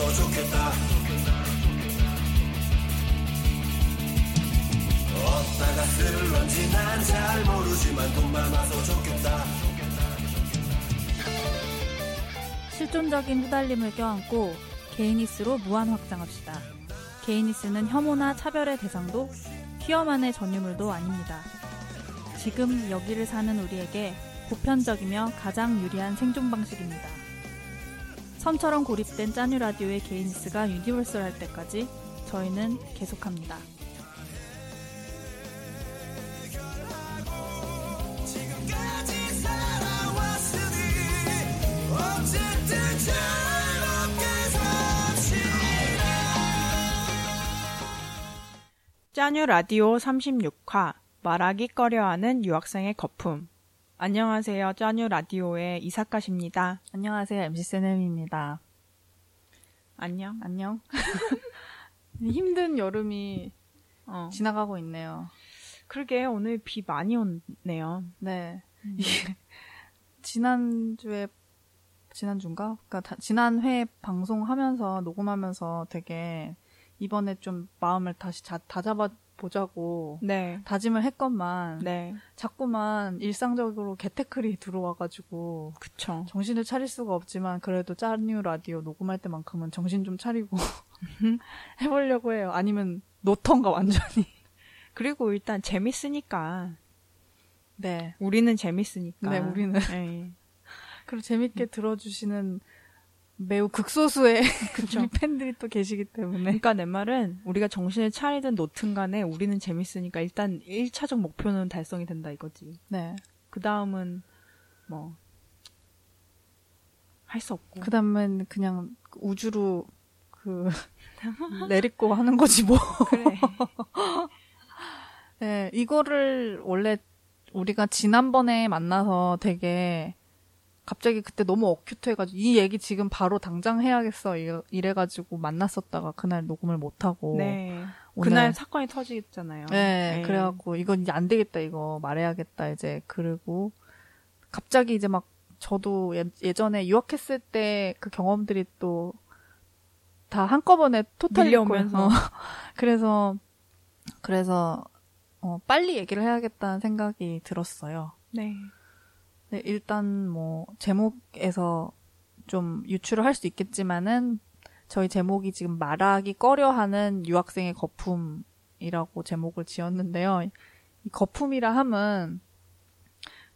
많아서 좋겠다 어디다가 쓸런지 난 잘 모르지만 돈 많아서 좋겠다 실존적인 후달림을 껴안고 개이니스로 무한 확장합시다. 개이니스는 혐오나 차별의 대상도 퀴어만의 전유물도 아닙니다. 지금 여기를 사는 우리에게 보편적이며 가장 유리한 생존 방식입니다. 섬처럼 고립된 짜뉴 라디오의 gayness가 universal 할 때까지 저희는 계속합니다. 짜뉴 라디오 36화 말하기 꺼려하는 유학생의 거품 안녕하세요. 짜뉴 라디오의 이사카십니다. 안녕하세요. MC 세넴입니다. 안녕. 안녕. 힘든 여름이 어. 지나가고 있네요. 그러게 오늘 비 많이 오네요. 네. 이게 지난주에 지난주인가? 그러니까 다- 지난 회 방송하면서 녹음하면서 되게 이번에 좀 마음을 다시 자, 다잡아 보자고 네. 다짐을 했건만 네. 자꾸만 일상적으로 개테클이 들어와가지고 그쵸. 정신을 차릴 수가 없지만 그래도 짜뉴 라디오 녹음할 때만큼은 정신 좀 차리고 해보려고 해요. 아니면 노턴가 완전히. 그리고 일단 재밌으니까 네. 우리는 재밌으니까. 네, 우리는. 네. 그리고 재밌게 들어주시는 매우 극소수의 팬들이 또 계시기 때문에. 그러니까 내 말은 우리가 정신을 차리든 놓든 간에 우리는 재밌으니까 일단 1차적 목표는 달성이 된다 이거지. 네. 그 다음은 뭐 할 수 없고. 그 다음엔 그냥 우주로 그 내리고 하는 거지 뭐. 그래. 네, 이거를 원래 우리가 지난번에 만나서 되게 갑자기 그때 너무 어큐트해가지고 이 얘기 지금 바로 당장 해야겠어 이- 이래 가지고 만났었다가 그날 녹음을 못하고 네. 오늘- 그날 사건이 터지겠잖아요. 네, 그래갖고 이건 이제 안 되겠다 이거 말해야겠다 이제 그리고 갑자기 이제 막 저도 예, 예전에 유학했을 때 그 경험들이 또 다 한꺼번에 토탈 밀려오면서. 그래서 그래서 어, 빨리 얘기를 해야겠다는 생각이 들었어요. 네. 네, 일단 뭐 제목에서 좀 유추를 할 수 있겠지만은 저희 제목이 지금 말하기 꺼려하는 유학생의 거품이라고 제목을 지었는데요. 이 거품이라 함은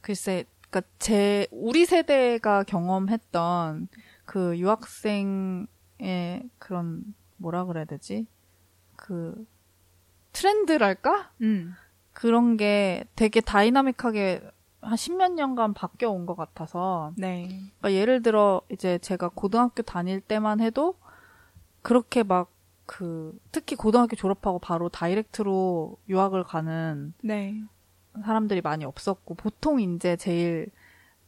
글쎄, 그러니까 제 우리 세대가 경험했던 그 유학생의 그런 뭐라 그래야 되지? 그 트렌드랄까? 음. 그런 게 되게 다이나믹하게 한 십몇 년간 바뀌어 온 것 같아서 네. 그러니까 예를 들어 이제 제가 고등학교 다닐 때만 해도 그렇게 막 그 특히 고등학교 졸업하고 바로 다이렉트로 유학을 가는 네. 사람들이 많이 없었고 보통 이제 제일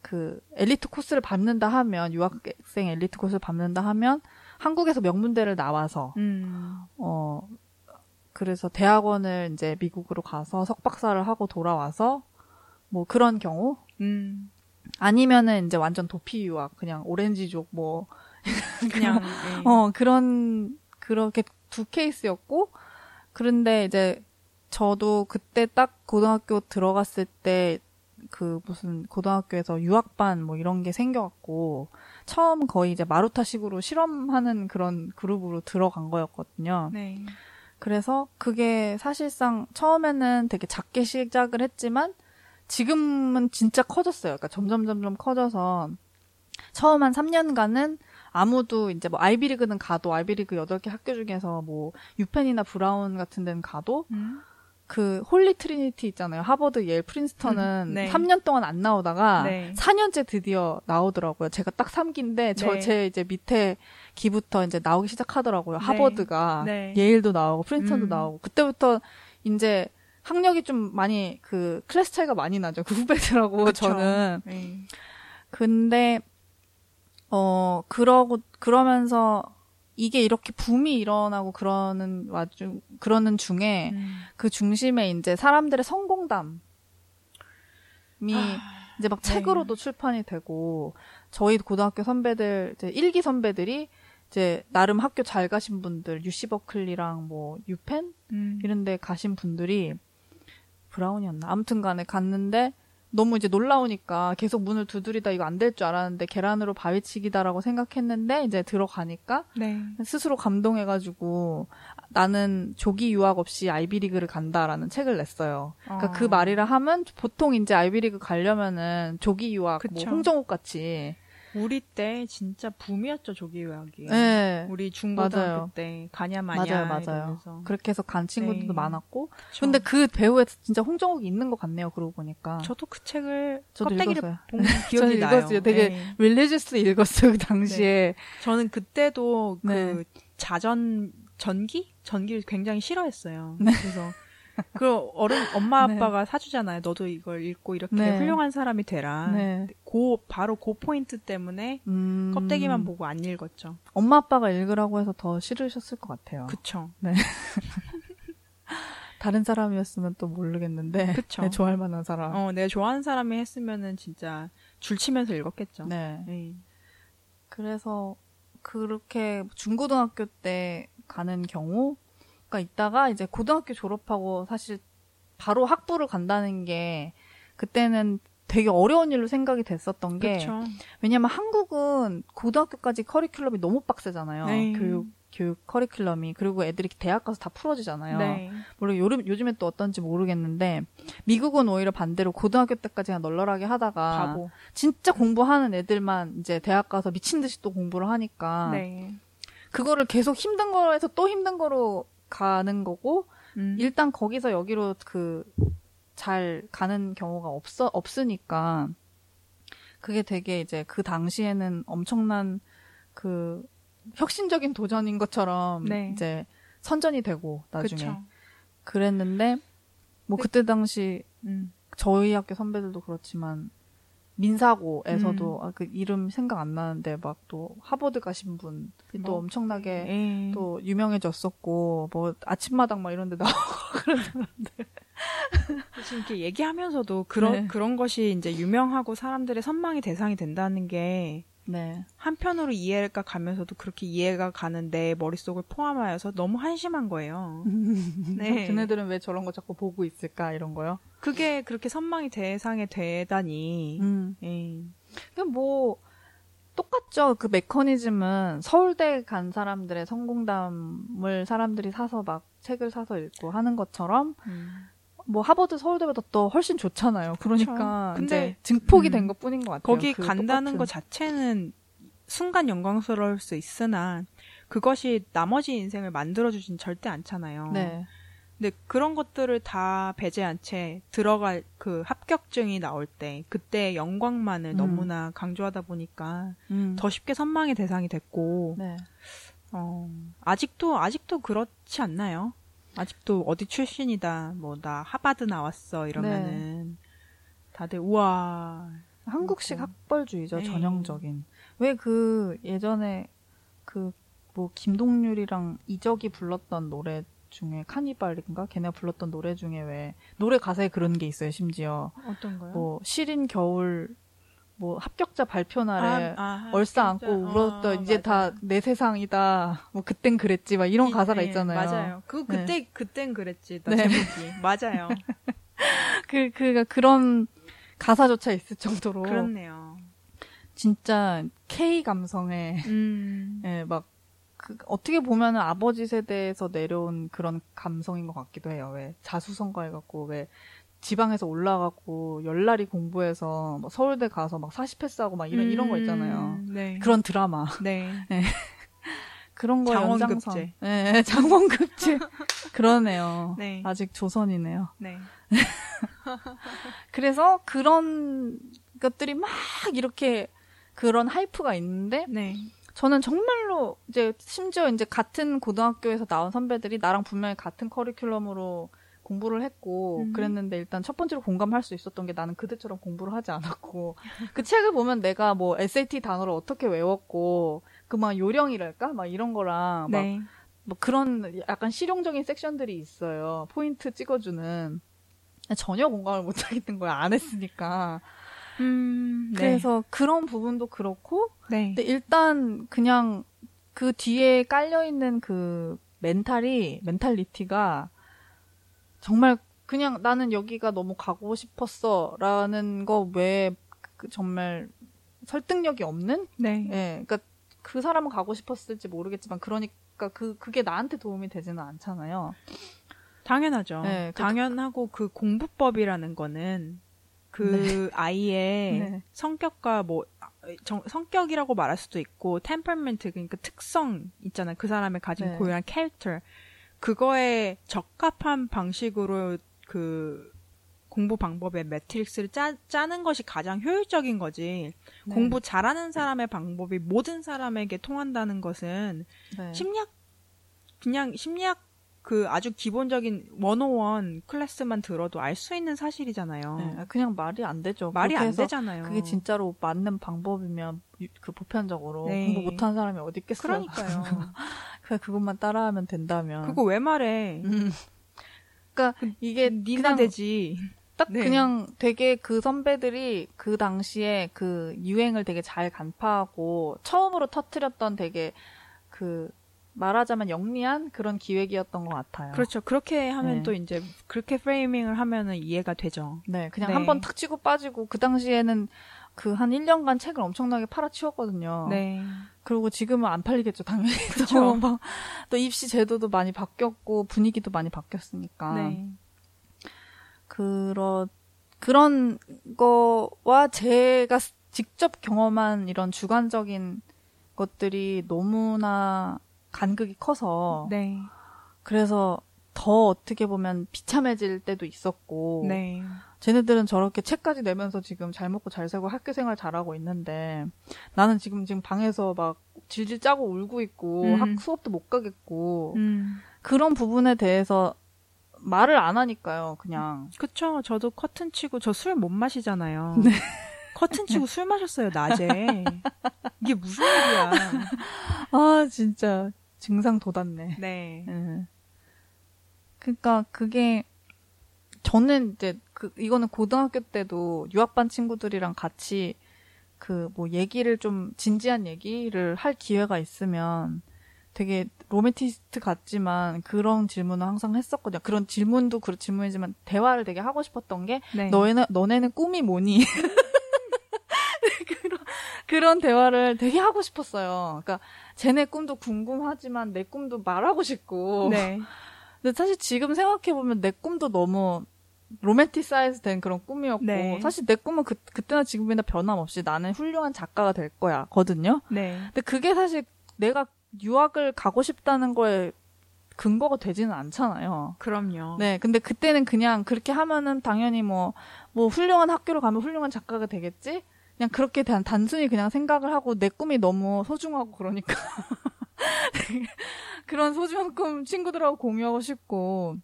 그 엘리트 코스를 밟는다 하면 유학생 엘리트 코스를 밟는다 하면 한국에서 명문대를 나와서 음. 어 그래서 대학원을 이제 미국으로 가서 석박사를 하고 돌아와서 뭐 그런 경우 음. 아니면은 이제 완전 도피 유학 그냥 오렌지족 뭐 그냥 네. 어, 그런, 그렇게 두 케이스였고, 그런데 이제 저도 그때 딱 고등학교 들어갔을 때, 그 무슨 고등학교에서 유학반 뭐 이런 게 생겨갖고, 처음 거의 이제 마루타식으로 실험하는 그런 그룹으로 들어간 거였거든요. 네. 그래서 그게 사실상 처음에는 되게 작게 시작을 했지만, 지금은 진짜 커졌어요. 그러니까 점점 점점 커져서, 처음 한 3년간은 아무도 이제 뭐 아이비리그는 가도 아이비리그 8개 학교 중에서 뭐 유펜이나 브라운 같은 데는 가도 음. 그 Holy Trinity 있잖아요. 하버드, 예일, 프린스턴은 음, 네. 3년 동안 안 나오다가 네. 4년째 드디어 나오더라고요. 제가 딱 3기인데 저 네. 제 이제 밑에 기부터 이제 나오기 시작하더라고요. 네. 하버드가 네. 예일도 나오고 프린스턴도 음. 나오고 그때부터 이제 학력이 좀 많이 그 클래스 차이가 많이 나죠. 그 후배들하고 그쵸. 저는 네. 근데 어 그러고 그러면서 이게 이렇게 붐이 일어나고 그러는 와중 그러는 중에 음. 그 중심에 이제 사람들의 성공담이 이제 막 네. 책으로도 출판이 되고 저희 고등학교 선배들 이제 일기 선배들이 이제 나름 학교 잘 가신 분들 유시 버클리랑 뭐 유펜 음. 이런 데 가신 분들이 브라운이었나 아무튼 간에 갔는데 너무 이제 놀라우니까 계속 문을 두드리다 이거 안 될 줄 알았는데 계란으로 바위치기다라고 생각했는데 이제 들어가니까 네. 스스로 감동해가지고 나는 조기 유학 없이 아이비리그를 간다라는 책을 냈어요. 그러니까 어. 그 말이라 하면 보통 이제 아이비리그 가려면은 조기 유학 뭐 그쵸. 홍정욱 같이 우리 때 진짜 붐이었죠 조기 요약이. 네. 우리 중고등학교. 때 가냐 마냐 맞아요, 맞아요. 이러면서. 그렇게 해서 간 친구들도 네. 많았고. 그쵸. 근데 그 배우에 진짜 홍정욱이 있는 것 같네요. 그러고 보니까. 저도 그 책을 저도 읽었어요. 본 기억이 저는 나요. 읽었어요. 되게 네. 릴리지스 읽었어요. 그 당시에. 저는 그때도 네. 그 자전 전기 전기를 굉장히 싫어했어요. 네. 그래서 그 어른 엄마 네. 아빠가 사주잖아요. 너도 이걸 읽고 이렇게 네. 훌륭한 사람이 되라. 네. 고 바로 그 포인트 때문에 음, 껍데기만 보고 안 읽었죠. 엄마 아빠가 읽으라고 해서 더 싫으셨을 것 같아요. 그쵸. 다른 사람이었으면 또 모르겠는데. 그쵸. 네, 좋아할 만한 사람. 어, 내가 좋아하는 사람이 했으면은 진짜 줄치면서 읽었겠죠. 네. 네. 그래서 그렇게 중고등학교 때 가는 경우 가 있다가 이제 고등학교 졸업하고 사실 바로 학부를 간다는 게 그때는 되게 어려운 일로 생각이 됐었던 게 그쵸. 왜냐면 한국은 고등학교까지 커리큘럼이 너무 빡세잖아요. 네. 교육 교육 커리큘럼이 그리고 애들이 대학 가서 다 풀어지잖아요. 네. 물론 요즘 요즘에 또 어떤지 모르겠는데 미국은 오히려 반대로 고등학교 때까지 그냥 널널하게 하다가 바보. 진짜 공부하는 애들만 이제 대학 가서 미친 듯이 또 공부를 하니까 네. 그거를 계속 힘든 거에서 또 힘든 거로 가는 거고 음. 일단 거기서 여기로 그 잘 가는 경우가 없어 없으니까 그게 되게 이제 그 당시에는 엄청난 그 혁신적인 도전인 것처럼 네. 이제 선전이 되고 나중에 그쵸. 그랬는데 뭐 그때 당시 음. 저희 학교 선배들도 그렇지만 민사고에서도 음. 아, 그 이름 생각 안 나는데 막 또 하버드 가신 분이 또 뭐, 엄청나게 예. 또 유명해졌었고 뭐 아침마당 막 이런 데 나오고 지금 이렇게 얘기하면서도 그런 네. 그런 것이 이제 유명하고 사람들의 선망의 대상이 된다는 게 네. 한편으로 이해가 가면서도 그렇게 이해가 가는 내 머릿속을 포함하여서 너무 한심한 거예요. 네. 걔네들은 왜 저런 거 자꾸 보고 있을까 이런 거요? 그게 그렇게 선망의 대상이 되다니. 음. 예. 그냥 뭐 똑같죠. 그 메커니즘은 서울대 간 사람들의 성공담을 사람들이 사서 막 책을 사서 읽고 하는 것처럼 음. 뭐 하버드 서울대보다 또 훨씬 좋잖아요. 그러니까 근데, 이제 증폭이 음, 된 것뿐인 것 같아요. 거기 그 간다는 똑같은. 것 자체는 순간 영광스러울 수 있으나 그것이 나머지 인생을 만들어주진 절대 않잖아요. 네. 근데 그런 것들을 다 배제한 채 들어갈 그 합격증이 나올 때 그때 영광만을 음. 너무나 강조하다 보니까 음. 더 쉽게 선망의 대상이 됐고 네. 어, 아직도 아직도 그렇지 않나요? 아직도 어디 출신이다 뭐 나 하바드 나왔어 이러면은 다들 우와 한국식. 학벌주의죠. 네. 전형적인. 왜 그 예전에 그 뭐 김동률이랑 이적이 불렀던 노래 중에 카니발인가 걔네가 불렀던 노래 중에 왜 노래 가사에 그런 게 있어요. 심지어 어떤 거요? 뭐 시린 겨울 뭐 합격자 발표 날에 아, 아, 얼싸 합격자. 안고 울었던 어, 이제. 다 내 세상이다. 뭐 그땐 그랬지. 막 이런 이- 가사가 네, 있잖아요. 맞아요. 그 그때 그땐 그랬지. 나 네. 제목이 맞아요. 그 그가 그런 가사조차 있을 정도로 그렇네요. 진짜 K 감성의 음. 예, 막, 그, 어떻게 보면은 아버지 세대에서 내려온 그런 감성인 것 같기도 해요. 왜, 자수성가해갖고, 왜, 지방에서 올라가고, 열날이 공부해서, 뭐 서울대 가서 막 40패스하고 막 이런, 이런 거 있잖아요. 음, 네. 그런 드라마. 네. 그런 거 장원급제. 연장선. 예, 장원급제. 그러네요. 네. 아직 조선이네요. 네. 그래서 그런 것들이 막 이렇게 그런 하이프가 있는데, 네. 저는 정말로 이제 심지어 이제 같은 고등학교에서 나온 선배들이 나랑 분명히 같은 커리큘럼으로 공부를 했고 음. 그랬는데 일단 첫 번째로 공감할 수 있었던 게 나는 그들처럼 공부를 하지 않았고 그 책을 보면 내가 뭐 SAT 단어를 어떻게 외웠고 그 막 요령이랄까 막 이런 거랑 막 네. 뭐 그런 약간 실용적인 섹션들이 있어요. 포인트 찍어주는. 전혀 공감을 못 하겠는 거야. 안 했으니까. 음. 네. 그래서 그런 부분도 그렇고 네. 근데 일단 그냥 그 뒤에 깔려 있는 그 mental이 mentality가 정말 그냥 나는 여기가 너무 가고 싶었어 라는 거 외에 그 정말 설득력이 없는 네. 예, 그러니까 그 사람은 가고 싶었을지 모르겠지만 그러니까 그 그게 나한테 도움이 되지는 않잖아요. 당연하죠. 네, 그- 당연하고 그 공부법이라는 거는 그 아이의 네. 성격과 뭐 정- 성격이라고 말할 수도 있고 템퍼먼트 그러니까 특성 있잖아요. 그 사람의 가진 네. 고유한 캐릭터 그거에 적합한 방식으로 그 공부 방법의 매트릭스를 짜, 짜는 것이 가장 효율적인 거지. 네. 공부 잘하는 사람의 방법이 모든 사람에게 통한다는 것은 네. 심리학 그냥 심리학 그 아주 기본적인 101 클래스만 들어도 알 수 있는 사실이잖아요. 네, 그냥 말이 안 되죠. 말이 안 되잖아요. 그게 진짜로 맞는 방법이면 유- 그 보편적으로 네. 공부 못하는 사람이 어디 있겠어요. 그러니까요. 그냥 그것만 따라하면 된다면. 그거 왜 말해? 음. 그러니까 이게 니나 되지. 딱 네. 그냥 되게 그 선배들이 그 당시에 그 유행을 되게 잘 간파하고 처음으로 터트렸던 되게 그 말하자면 영리한 그런 기획이었던 것 같아요. 그렇죠. 그렇게 하면 네. 또 이제 그렇게 프레이밍을 하면은 이해가 되죠. 네, 그냥 네. 한번 탁 치고 빠지고 그 당시에는 그 한 1년간 책을 엄청나게 팔아치웠거든요. 네. 그리고 지금은 안 팔리겠죠, 당연히. 그쵸. 또, 막, 또 입시 제도도 많이 바뀌었고 분위기도 많이 바뀌었으니까. 네. 그런 그런 거와 제가 스- 직접 경험한 이런 주관적인 것들이 너무나 간극이 커서 네. 그래서 더 어떻게 보면 비참해질 때도 있었고 네. 쟤네들은 저렇게 책까지 내면서 지금 잘 먹고 잘 살고 학교 생활 잘하고 있는데 나는 지금 지금 방에서 막 질질 짜고 울고 있고 음. 학 수업도 못 가겠고 음. 그런 부분에 대해서 말을 안 하니까요 그냥 그쵸. 저도 커튼 치고 저 술 못 마시잖아요. 네. 커튼 치고 술 마셨어요, 낮에. 이게 무슨 일이야. 아 진짜 증상 돋았네. 네. 예. 그러니까 그게 저는 이제 그 이거는 고등학교 때도 유학반 친구들이랑 같이 그 뭐 얘기를 좀 진지한 얘기를 할 기회가 있으면 되게 로맨티스트 같지만 그런 질문을 항상 했었거든요. 그런 질문도 그런 질문이지만 대화를 되게 하고 싶었던 게 네. 너희는 너네는 꿈이 뭐니? 그런 그런 대화를 되게 하고 싶었어요. 그러니까 쟤네 꿈도 궁금하지만 내 꿈도 말하고 싶고. 네. 근데 사실 지금 생각해 보면 내 꿈도 너무 romanticize 된 그런 꿈이었고 네. 사실 내 꿈은 그, 그때나 지금이나 변함없이 나는 훌륭한 작가가 될 거야 거든요. 네. 근데 그게 사실 내가 유학을 가고 싶다는 거에 근거가 되지는 않잖아요. 그럼요. 네, 근데 그때는 그냥 그렇게 하면은 당연히 뭐, 뭐 훌륭한 학교를 가면 훌륭한 작가가 되겠지? 그냥 그렇게 단, 단순히 그냥 생각을 하고 내 꿈이 너무 소중하고 그러니까. 그런 소중한 꿈 친구들하고 공유하고 싶고.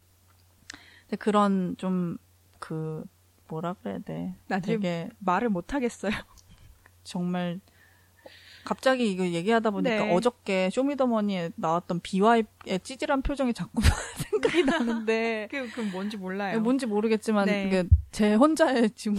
그런 좀, 그, 뭐라 그래야 돼. 나 되게 말을 못 하겠어요. 정말 갑자기 이거 얘기하다 보니까 네. 어저께 쇼미더머니에 나왔던 비와입의 찌질한 표정이 자꾸 생각이 나는데 그, 그 뭔지 몰라요. 뭔지 모르겠지만 네. 그게 제 혼자의 지금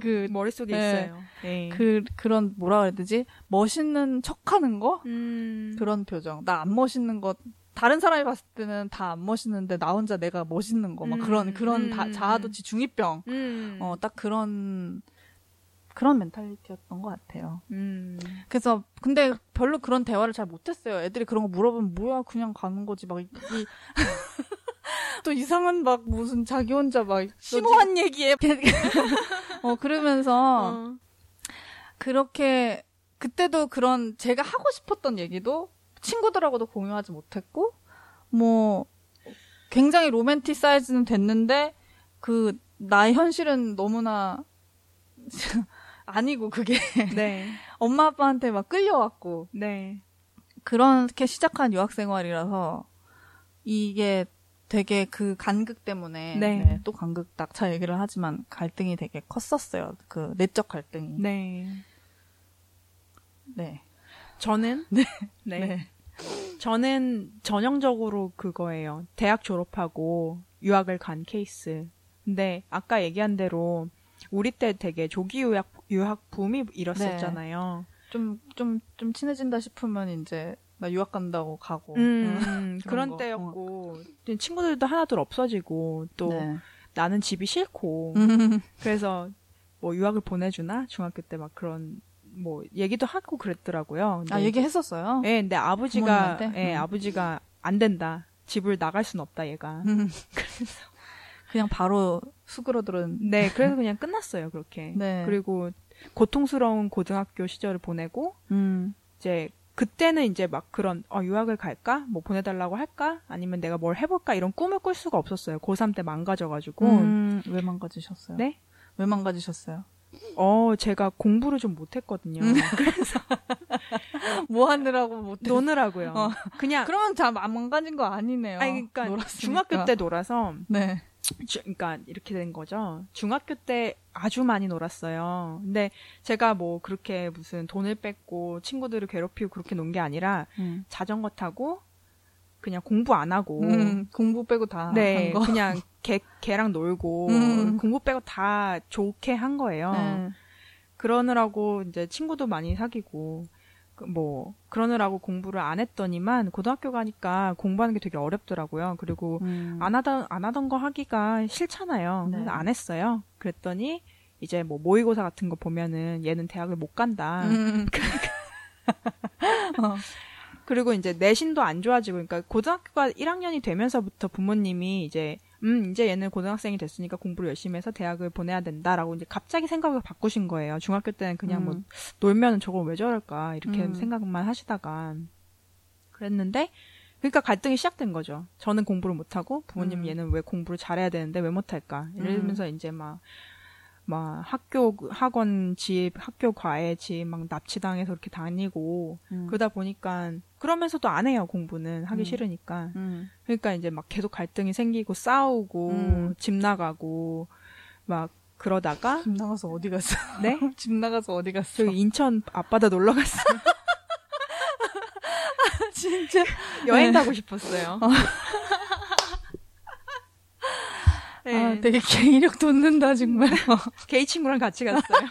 그, 머릿속에 네. 있어요. 네. 그 그런 뭐라 그래야 되지 멋있는 척하는 거 음. 그런 표정 나 안 멋있는 거 다른 사람이 봤을 때는 다 안 멋있는데 나 혼자 내가 멋있는 거막 음, 그런 그런 다- 음, 자아도취 중이병 음. 어딱 그런 그런 멘탈리티였던 것 같아요. 음. 그래서 근데 별로 그런 대화를 잘 못했어요. 애들이 그런 거 물어보면 뭐야 그냥 가는 거지 막 이, 이- 또 이상한 막 무슨 자기 혼자 막 심오한 얘기에 어 그러면서 어. 그렇게 그때도 그런 제가 하고 싶었던 얘기도 친구들하고도 공유하지 못했고 뭐 굉장히 로맨티사이즈는 됐는데 그 나의 현실은 너무나 아니고 그게 네. 엄마 아빠한테 막 끌려왔고 네. 그렇게 시작한 유학 생활이라서 이게 되게 그 간극 때문에 네. 네, 또 간극 낙차 얘기를 하지만 갈등이 되게 컸었어요. 그 내적 갈등이. 네. 네. 저는 네. 네. 네. 저는 전형적으로 그거예요. 대학 졸업하고 유학을 간 케이스. 근데 아까 얘기한 대로 우리 때 되게 조기 유학 유학 붐이 일었었잖아요. 좀, 좀, 좀 친해진다 싶으면 이제 나 유학 간다고 가고. 음, 그런 그런 거. 때였고 친구들도 하나둘 없어지고 또 네. 나는 집이 싫고 음. 그래서 뭐 유학을 보내주나 중학교 때 막 그런 뭐 얘기도 하고 그랬더라고요. 아, 얘기했었어요? 예, 근데 아버지가 부모님한테? 예, 음. 아버지가 안 된다. 집을 나갈 순 없다 얘가. 음. 그냥 바로 수그러들은. 네, 그래서 그냥 끝났어요 그렇게. 네. 그리고 고통스러운 고등학교 시절을 보내고 음. 이제 그때는 이제 막 그런 어, 유학을 갈까? 뭐 보내달라고 할까? 아니면 내가 뭘 해볼까? 이런 꿈을 꿀 수가 없었어요. 고3 때 망가져가지고. 음, 왜 망가지셨어요? 네? 왜 망가지셨어요? 어, 제가 공부를 좀 못했거든요. 음. 뭐 하느라고 못 노느라고요. 어. 그냥 그러면 잘안 망가진 거 아니네요. 아니 그러니까 놀았으니까. 중학교 때 놀아서 네. 주- 그러니까 이렇게 된 거죠. 중학교 때 아주 많이 놀았어요. 근데 제가 뭐 그렇게 무슨 돈을 뺏고 친구들을 괴롭히고 그렇게 논 게 아니라 음. 자전거 타고 그냥 공부 안 하고 음, 공부 빼고 다 네. 그냥 걔, 걔랑 놀고 음. 공부 빼고 다 좋게 한 거예요. 네. 그러느라고 이제 친구도 많이 사귀고 그뭐 그러느라고 공부를 안 했더니만 고등학교 가니까 공부하는 게 되게 어렵더라고요. 그리고 음. 안 하던 안 하던 거 하기가 싫잖아요. 네. 안 했어요. 그랬더니 이제 뭐 모의고사 같은 거 보면은 얘는 대학을 못 간다. 음. 그리고 이제 내신도 안 좋아지고 그러니까 고등학교가 1학년이 되면서부터 부모님이 이제 음 이제 얘는 고등학생이 됐으니까 공부를 열심히 해서 대학을 보내야 된다라고 이제 갑자기 생각을 바꾸신 거예요. 중학교 때는 그냥 뭐 음. 놀면 저걸 왜 저럴까 이렇게 음. 생각만 하시다가 그랬는데 그러니까 갈등이 시작된 거죠. 저는 공부를 못하고 부모님 음. 얘는 왜 공부를 잘해야 되는데 왜 못할까 이러면서 이제 막 막 학교 학원 집 학교 과외 집막 납치당해서 이렇게 다니고 음. 그러다 보니까 그러면서도 안 해요 공부는 하기 음. 싫으니까 음. 그러니까 이제 막 계속 갈등이 생기고 싸우고 음. 집 나가고 막 그러다가 집 나가서 어디 갔어? 네 집 나가서 어디 갔어? 저 인천 앞바다 놀러 갔어요 진짜. 여행 네. 가고 싶었어요. 네. 아, 되게 개인력 돋는다 정말. 게이 친구랑 같이 갔어요.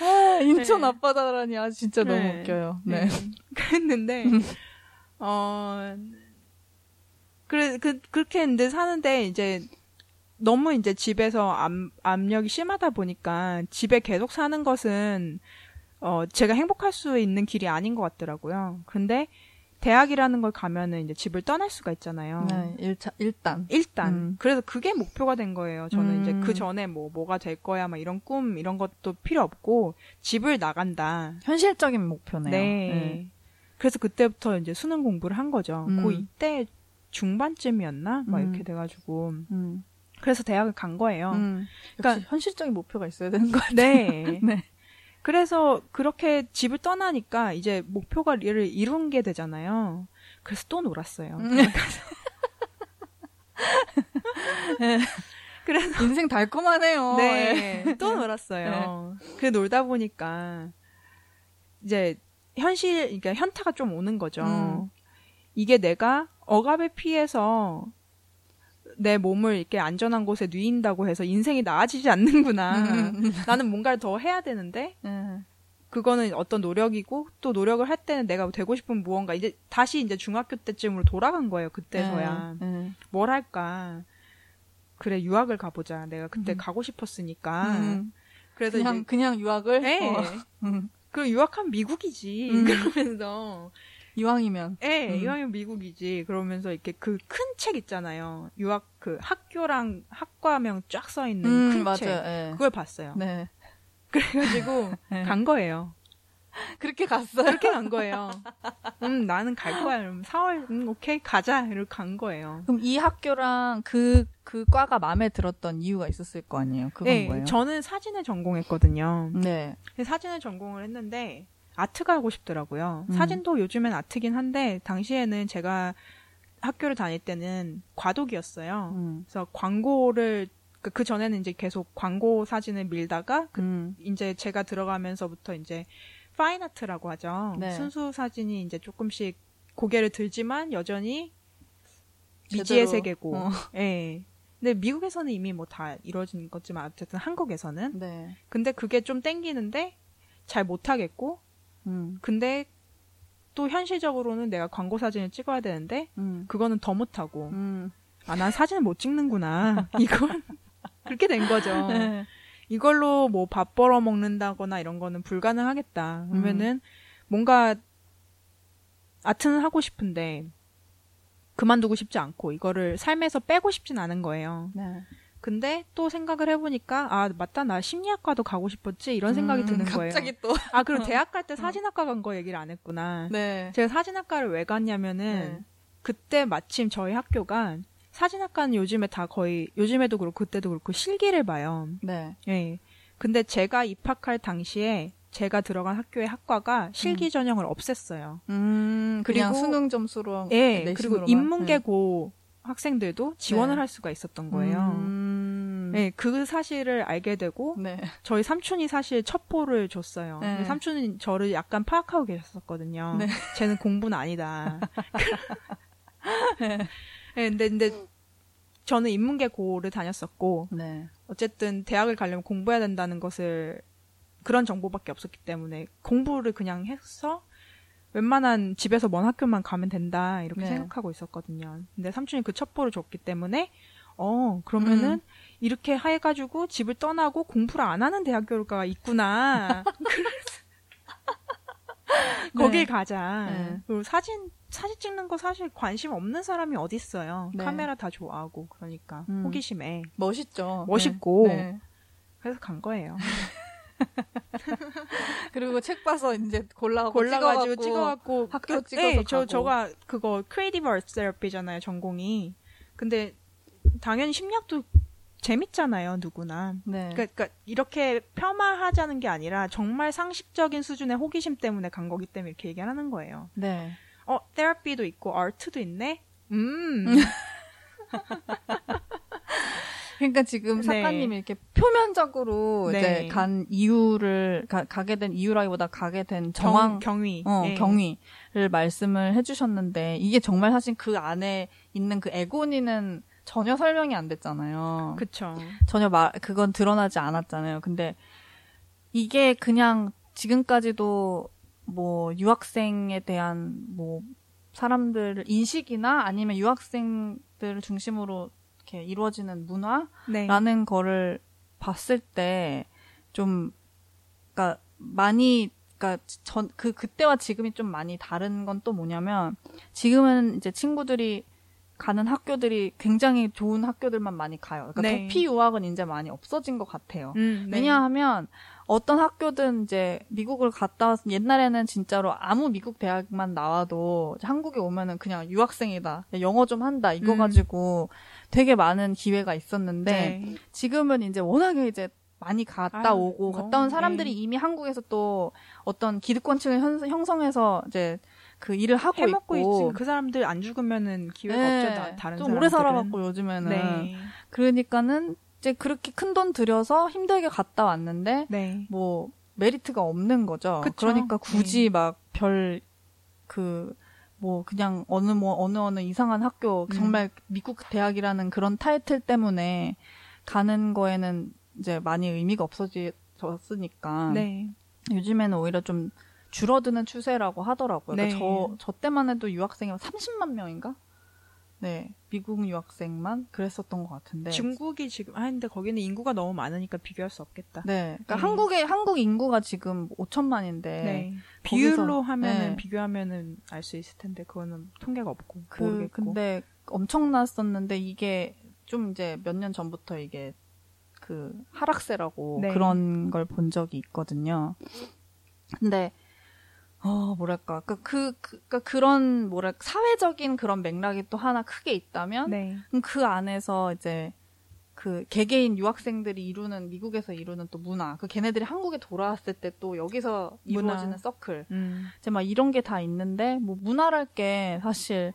아, 인천 네. 앞바다라니 아 진짜 너무 네. 웃겨요. 네. 그랬는데 어 그래 그 그렇게 했는데 사는데 이제 너무 이제 집에서 압, 압력이 심하다 보니까 집에 계속 사는 것은 어 제가 행복할 수 있는 길이 아닌 것 같더라고요. 근데 대학이라는 걸 가면은 이제 집을 떠날 수가 있잖아요. 네, 일차, 일단. 일단 음. 그래서 그게 목표가 된 거예요. 저는 음. 이제 그 전에 뭐 뭐가 될 거야 막 이런 꿈 이런 것도 필요 없고 집을 나간다. 현실적인 목표네요. 네. 그래서 그때부터 이제 수능 공부를 한 거죠. 음. 고2 때 중반쯤이었나? 막 음. 이렇게 돼가지고. 음. 그래서 대학을 간 거예요. 음. 그러니까- 현실적인 목표가 있어야 되는 거 같아요. 네. 네. 그래서 그렇게 집을 떠나니까 이제 목표가 를 이룬 게 되잖아요. 그래서 또 놀았어요. 음. 인생 달콤하네요. 예. 네. 또 놀았어요. 그래 놀다 보니까 이제 현실, 그러니까 현타가 좀 오는 거죠. 음. 이게 내가 억압에 피해서 내 몸을 이렇게 안전한 곳에 뉘인다고 해서 인생이 나아지지 않는구나. 음. 나는 뭔가를 더 해야 되는데 네. 그거는 어떤 노력이고 또 노력을 할 때는 내가 되고 싶은 무언가 이제 다시 이제 중학교 때쯤으로 돌아간 거예요. 그때서야. 뭘 할까? 그래 유학을 가보자. 내가 그때 음. 가고 싶었으니까. 음. 그래서 그냥 이제 그냥 유학을 네. 어. 음. 그 유학하면 미국이지. 음. 그러면서 이왕이면 예, 음. 이왕이면 미국이지. 그러면서 이렇게 그 큰 책 있잖아요. 유학 그 학교랑 학과명 쫙 써 있는 음, 큰 맞아요. 책. 예. 그걸 봤어요. 네. 그래가지고 네. 간 거예요. 그렇게 갔어요. 그렇게 간 거예요. 음, 나는 갈 거야. 그럼 4월, 음, 오케이, 가자. 이렇게 간 거예요. 그럼 이 학교랑 그, 그 과가 마음에 들었던 이유가 있었을 거 아니에요? 그건 네, 뭐예요? 저는 사진을 전공했거든요. 네. 사진을 전공을 했는데 아트가 하고 싶더라고요. 음. 사진도 요즘엔 아트긴 한데 당시에는 제가 학교를 다닐 때는 과독이었어요. 음. 그래서 광고를 그, 그 전에는 이제 계속 광고 사진을 밀다가 그 음. 이제 제가 들어가면서부터 이제 파인 아트라고 하죠. 네. 순수 사진이 이제 조금씩 고개를 들지만 여전히 미지의 제대로, 세계고. 어. 예. 근데 미국에서는 이미 뭐 다 이루어진 거지만 어쨌든 한국에서는 네. 근데 그게 좀 땡기는데 잘 못하겠고 음. 근데 또 현실적으로는 내가 광고 사진을 찍어야 되는데 음. 그거는 더 못하고 음. 아난 사진을 못 찍는구나 이건 그렇게 된 거죠. 네. 이걸로 뭐 밥 벌어 먹는다거나 이런 거는 불가능하겠다. 그러면은 뭔가 아트는 하고 싶은데 그만두고 싶지 않고 이거를 삶에서 빼고 싶진 않은 거예요. 네. 근데 또 생각을 해보니까 아 맞다 나 심리학과도 가고 싶었지 이런 생각이 음, 드는 거예요. 갑자기 또. 아 그리고 대학 갈 때 사진학과 간 거 얘기를 안 했구나. 네. 제가 사진학과를 왜 갔냐면은 네. 그때 마침 저희 학교가 사진학과는 요즘에 다 거의 요즘에도 그렇고 그때도 그렇고 실기를 봐요. 네. 예. 근데 제가 입학할 당시에 제가 들어간 학교의 학과가 실기 전형을 없앴어요. 음, 그리고- 수능 점수로. 예. 그리고 인문계고 학생들도 지원을 네. 할 수가 있었던 거예요. 음. 예, 그 사실을 알게 되고 네. 저희 삼촌이 사실 첩보를 줬어요. 네. 삼촌이 저를 약간 파악하고 계셨었거든요. 네. 쟤는 공부는 아니다. 네, 근데 근데 저는 인문계고를 다녔었고 네. 어쨌든 대학을 가려면 공부해야 된다는 것을 그런 정보밖에 없었기 때문에 공부를 그냥 해서 웬만한 집에서 먼 학교만 가면 된다 이렇게 네. 생각하고 있었거든요. 근데 삼촌이 그 첩보를 줬기 때문에 어 그러면은 음. 이렇게 해가지고 집을 떠나고 공부를 안 하는 대학교가 있구나. 거길 가자. 네. 그리고 사진 사진 찍는 거 사실 관심 없는 사람이 어디 있어요. 네. 카메라 다 좋아하고 그러니까 음. 호기심에 멋있죠. 멋있고. 네. 네. 그래서 간 거예요. 그리고 책 봐서 이제 골라가지고 찍어갖고 학교 그- 찍어서 네, 저 가고. 저가 그거 creative art therapy잖아요 전공이. 근데 당연히 심리학도 재밌잖아요 누구나. 네. 그러니까, 그러니까 이렇게 폄하하자는 게 아니라 정말 상식적인 수준의 호기심 때문에 간 거기 때문에 이렇게 얘기하는 거예요. 네. 어 테라피도 있고 아트도 있네. 음. 그러니까 지금 네. 작가님이 이렇게 표면적으로 네. 이제 간 이유를 가, 가게 된 이유라기보다 가게 된 정황 경, 경위. 어, 네. 경위를 말씀을 해주셨는데 이게 정말 사실 그 안에 있는 그 에고니는 전혀 설명이 안 됐잖아요. 그쵸. 전혀 말 그건 드러나지 않았잖아요. 근데 이게 그냥 지금까지도 뭐 유학생에 대한 뭐 사람들 인식이나 아니면 유학생들을 중심으로 이렇게 이루어지는 문화라는 네. 거를 봤을 때 좀 그러니까 많이 그러니까 전 그 그때와 지금이 좀 많이 다른 건 또 뭐냐면 지금은 이제 친구들이 가는 학교들이 굉장히 좋은 학교들만 많이 가요. 그러니까 네. 도피 유학은 이제 많이 없어진 것 같아요. 음, 네. 왜냐하면 어떤 학교든 이제 미국을 갔다 왔 옛날에는 진짜로 아무 미국 대학만 나와도 한국에 오면은 그냥 유학생이다. 영어 좀 한다. 이거 음. 가지고 되게 많은 기회가 있었는데 네. 지금은 이제 워낙에 이제 많이 갔다 아유, 오고 뭐, 갔다 온 사람들이 네. 이미 한국에서 또 어떤 기득권층을 현- 형성해서 이제 그 일을 하고 해먹고 있고 있지. 그 사람들 안 죽으면은 기회가 네, 없죠. 다, 다른 좀 사람들은. 오래 살아갖고 요즘에는 네. 그러니까는 이제 그렇게 큰 돈 들여서 힘들게 갔다 왔는데 네. 뭐 메리트가 없는 거죠. 그쵸. 러니까 굳이 막 별 그 뭐 그냥 어느 뭐 어느 어느 이상한 학교 음. 정말 미국 대학이라는 그런 타이틀 때문에 가는 거에는 이제 많이 의미가 없어졌으니까 네. 요즘에는 오히려 좀 줄어드는 추세라고 하더라고요. 네. 그러니까 저, 저 때만 해도 유학생이 30만 명인가? 네. 미국 유학생만 그랬었던 것 같은데. 중국이 지금 아 근데 거기는 인구가 너무 많으니까 비교할 수 없겠다. 네. 그러니까 네. 한국의, 한국 인구가 지금 5천만인데. 네. 비율로 하면은 네. 비교하면은 알 수 있을 텐데 그거는 통계가 없고 그, 모르겠고. 근데 엄청났었는데 이게 좀 이제 몇 년 전부터 이게 그 하락세라고 네. 그런 걸 본 적이 있거든요. 근데 어 뭐랄까 그, 그, 그 그러니까 그런 뭐랄까 사회적인 그런 맥락이 또 하나 크게 있다면 네. 그 안에서 이제 그 개개인 유학생들이 이루는 미국에서 이루는 또 문화 그 걔네들이 한국에 돌아왔을 때 또 여기서 문화. 이루어지는 서클 음. 이제 막 이런 게 다 있는데 뭐 문화랄 게 사실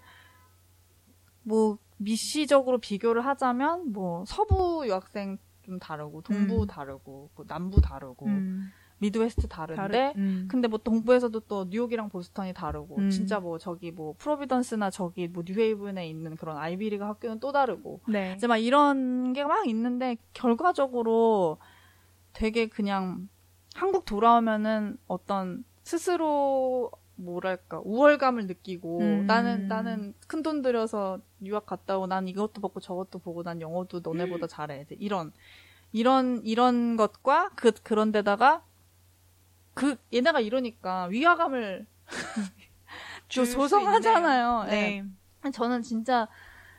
뭐 미시적으로 비교를 하자면 뭐 서부 유학생 좀 다르고 동부 음. 다르고 뭐 남부 다르고 음. Midwest 다른데 음. 근데 뭐 동부에서도 또 뉴욕이랑 보스턴이 다르고 음. 진짜 뭐 저기 뭐 프로비던스나 저기 뭐 뉴헤이븐에 있는 그런 아이비리그 학교는 또 다르고 네. 이제 막 이런 게 막 있는데 결과적으로 되게 그냥 한국 돌아오면은 어떤 스스로 뭐랄까 우월감을 느끼고 음. 나는 나는 큰 돈 들여서 유학 갔다 오고 난 이것도 보고 저것도 보고 난 영어도 너네보다 잘해 이제 이런 이런 이런 것과 그 그런 데다가 그 얘네가 이러니까 위화감을 조- 조성하잖아요. 네. 예. 저는 진짜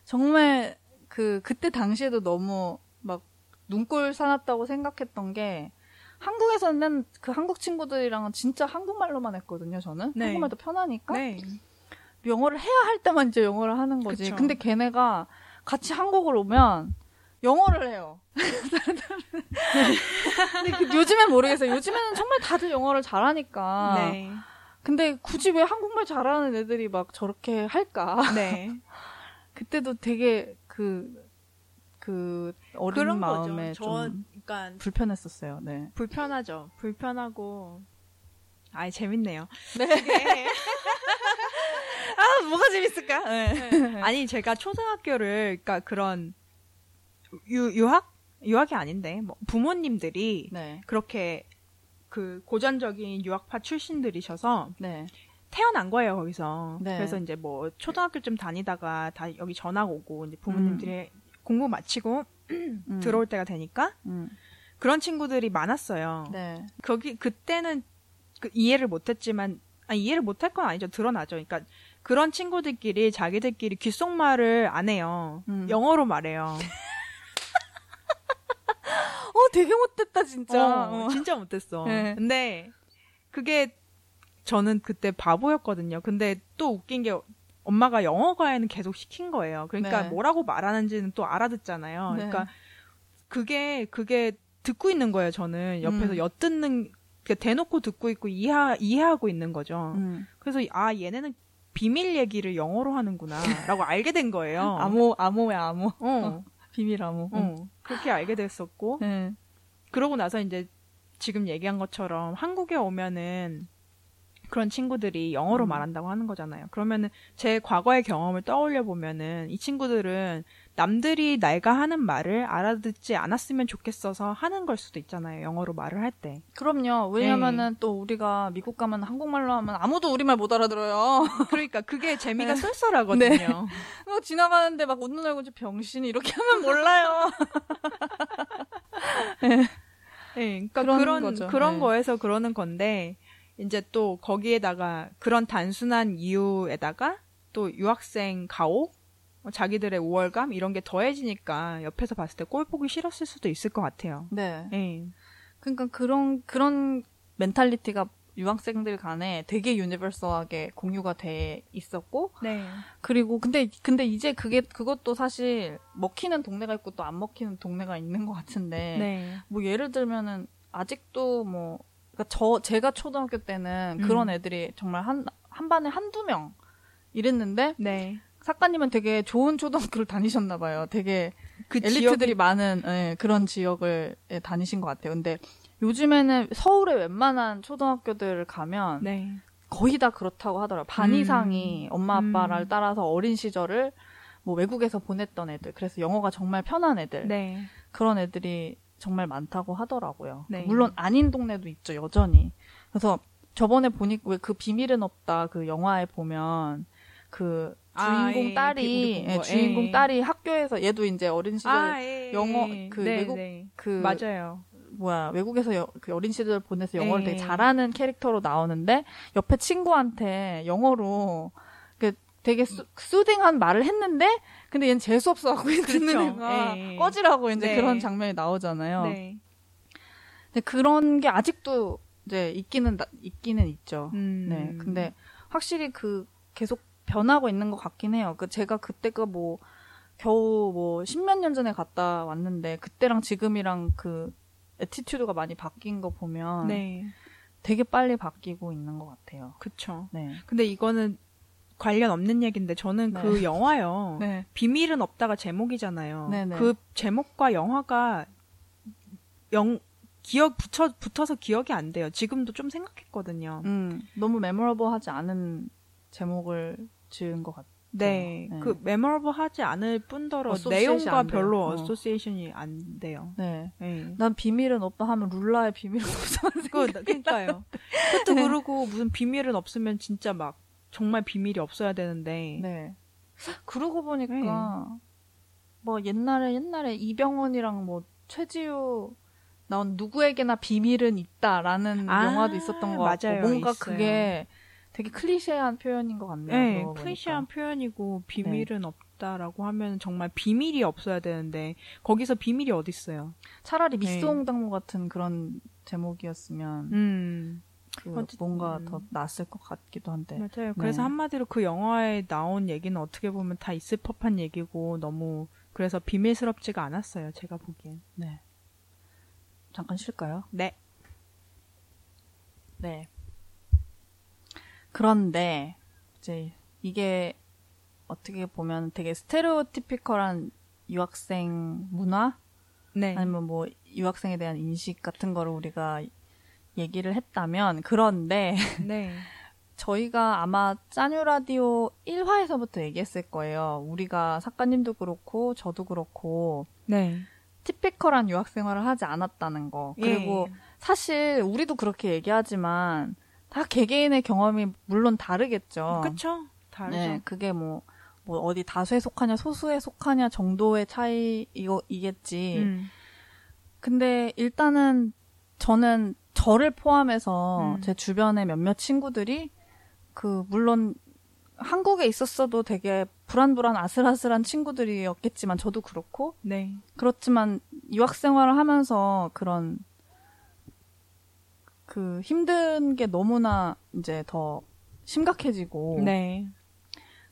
정말 그 그때 당시에도 너무 막 눈꼴 사납다고 생각했던 게 한국에서는 그 한국 친구들이랑은 진짜 한국말로만 했거든요. 저는 네. 한국말도 편하니까 네. 영어를 해야 할 때만 이제 영어를 하는 거지. 그쵸. 근데 걔네가 같이 한국을 오면 영어를 해요. 근데 그 요즘엔 모르겠어요. 요즘에는 정말 다들 영어를 잘하니까. 네. 근데 굳이 왜 한국말 잘하는 애들이 막 저렇게 할까? 네. 그때도 되게 그, 그 어린 그런 마음에 거죠. 좀 저, 그러니까 불편했었어요. 네. 불편하죠. 불편하고. 아이 재밌네요. 네. 아, 뭐가 재밌을까? 네. 아니 제가 초등학교를 그러니까 그런 유, 유학 유학이 아닌데 뭐 부모님들이 네. 그렇게 그 고전적인 유학파 출신들이셔서 네. 태어난 거예요 거기서. 네. 그래서 이제 뭐 초등학교 좀 다니다가 다 여기 전학 오고 이제 부모님들이 공부 마치고 음. 들어올 때가 되니까 음. 그런 친구들이 많았어요. 네. 거기 그때는 그 이해를 못했지만 아 이해를 못할 건 아니죠 드러나죠. 그러니까 그런 친구들끼리 자기들끼리 귓속말을 안 해요. 음. 영어로 말해요. 어, 되게 못됐다, 진짜. 어, 어. 진짜 못했어. 네. 근데 그게 저는 그때 바보였거든요. 근데 또 웃긴 게 엄마가 영어 과외는 계속 시킨 거예요. 그러니까 네. 뭐라고 말하는지는 또 알아듣잖아요. 네. 그러니까 그게 그게 듣고 있는 거예요. 저는 옆에서 음. 엿듣는 대놓고 듣고 있고 이해 이해하고 있는 거죠. 음. 그래서 아 얘네는 비밀 얘기를 영어로 하는구나라고 알게 된 거예요. 암호, 암호야, 암호. 어, 비밀 암호. 어, 그렇게 알게 됐었고 네. 그러고 나서 이제 지금 얘기한 것처럼 한국에 오면은 그런 친구들이 영어로 음. 말한다고 하는 거잖아요. 그러면은 제 과거의 경험을 떠올려 보면은 이 친구들은 남들이 내가 하는 말을 알아듣지 않았으면 좋겠어서 하는 걸 수도 있잖아요. 영어로 말을 할 때. 그럼요. 왜냐면은 또 우리가 미국 가면 한국말로 하면 아무도 우리말 못 알아들어요. 그러니까 그게 재미가 네. 쏠쏠하거든요. 그거 지나가는데 막 웃는 얼굴 좀 병신이 이렇게 하면 몰라요. 네, 그러니까 그런 그런 거죠. 그런 네. 거에서 그러는 건데 이제 또 거기에다가 그런 단순한 이유에다가 또 유학생 뭐 자기들의 우월감 이런 게 더해지니까 옆에서 봤을 때 꼴 보기 싫었을 수도 있을 것 같아요. 네. 네. 그러니까 그런 그런 mentality가 유학생들 간에 되게 universal하게 공유가 돼 있었고 네. 그리고 근데 근데 이제 그게 그것도 사실 먹히는 동네가 있고 또 안 먹히는 동네가 있는 것 같은데 네. 뭐 예를 들면은 아직도 뭐 그러니까 저 제가 초등학교 때는 음. 그런 애들이 정말 한 한 반에 한두 명 이랬는데 네. 작가님은 되게 좋은 초등학교를 다니셨나 봐요. 되게 그 엘리트들이 많은 예, 그런 지역을 예, 다니신 것 같아요. 근데 요즘에는 서울의 웬만한 초등학교들을 가면 네. 거의 다 그렇다고 하더라고요. 반 음. 이상이 엄마 아빠를 음. 따라서 어린 시절을 뭐 외국에서 보냈던 애들, 그래서 영어가 정말 편한 애들, 네. 그런 애들이 정말 많다고 하더라고요. 네. 물론 아닌 동네도 있죠, 여전히. 그래서 저번에 보니까 왜 그 비밀은 없다 그 영화에 보면 그 아, 주인공 예, 딸이 예, 거, 주인공 예. 딸이 학교에서 얘도 이제 어린 시절 아, 예, 영어, 예. 그 네, 외국- 네. 그 맞아요. 뭐야 외국에서 여- 그 어린 시절 보내서 영어를 예. 되게 잘하는 캐릭터로 나오는데 옆에 친구한테 영어로 그 되게 수, 수딩한 말을 했는데 근데 얘는 재수 없어갖고 듣는 그렇죠. 애가 예. 꺼지라고 이제 네. 그런 장면이 나오잖아요. 네. 근데 그런 게 아직도 이제 있기는 나- 있기는 있죠. 음. 네. 근데 확실히 그 계속 변하고 있는 것 같긴 해요. 그 제가 그때가 뭐 겨우 뭐 십몇 년 전에 갔다 왔는데 그때랑 지금이랑 그 attitude가 많이 바뀐 거 보면 네. 되게 빨리 바뀌고 있는 것 같아요. 그쵸. 네. 근데 이거는 관련 없는 얘기인데 저는 네. 그 영화요. 네. 비밀은 없다가 제목이잖아요. 네네. 그 제목과 영화가 영 기억 붙여 붙어서 기억이 안 돼요. 지금도 좀 생각했거든요. 음, 너무 memorable하지 않은 제목을 지은 것 네, 네. 그 memorable 하지 않을 뿐더러 내용과. 별로 어. 어소시에이션이 안 돼요. 네. 네. 난 비밀은 없다 하면 룰라의 비밀은 없다. 그, 그러니까요. 그것도 그러고 무슨 비밀은 없으면 진짜 막 정말 비밀이 없어야 되는데. 네. 그러고 보니까 뭐 옛날에 옛날에 이병헌이랑 뭐 최지우 나온 누구에게나 비밀은 있다라는 아, 영화도 있었던 것 같고 맞아요, 뭔가 있어요. 그게 되게 클리셰한 표현인 것 같네요. 네. 클리셰한 표현이고 비밀은 없다라고 하면 정말 비밀이 없어야 되는데 거기서 비밀이 어디 있어요? 차라리 네. 미스홍당무 같은 그런 제목이었으면 음, 그 어쨌든, 뭔가 음. 더 낫을 것 같기도 한데. 맞아요. 그래서 네. 한마디로 그 영화에 나온 얘기는 어떻게 보면 다 있을 법한 얘기고 너무 그래서 비밀스럽지가 않았어요. 제가 보기엔. 네. 잠깐 쉴까요? 네. 네. 그런데 이제 이게 어떻게 보면 되게 스테레오티피컬한 유학생 문화 네. 아니면 뭐 유학생에 대한 인식 같은 거를 우리가 얘기를 했다면 그런데 네. 저희가 아마 짜뉴 라디오 1화에서부터 얘기했을 거예요. 우리가 작가님도 그렇고 저도 그렇고 네. 티피컬한 유학 생활을 하지 않았다는 거. 그리고 예. 사실 우리도 그렇게 얘기하지만 다 개개인의 경험이 물론 다르겠죠. 그쵸? 다르죠. 네, 그게 뭐, 뭐 어디 다수에 속하냐 소수에 속하냐 정도의 차이 이거 이겠지. 음. 근데 일단은 저는 저를 포함해서 음. 제 주변의 몇몇 친구들이 그 물론 한국에 있었어도 되게 불안불안 아슬아슬한 친구들이었겠지만 저도 그렇고 네. 그렇지만 유학 생활을 하면서 그런 그 힘든 게 너무나 이제 더 심각해지고 네.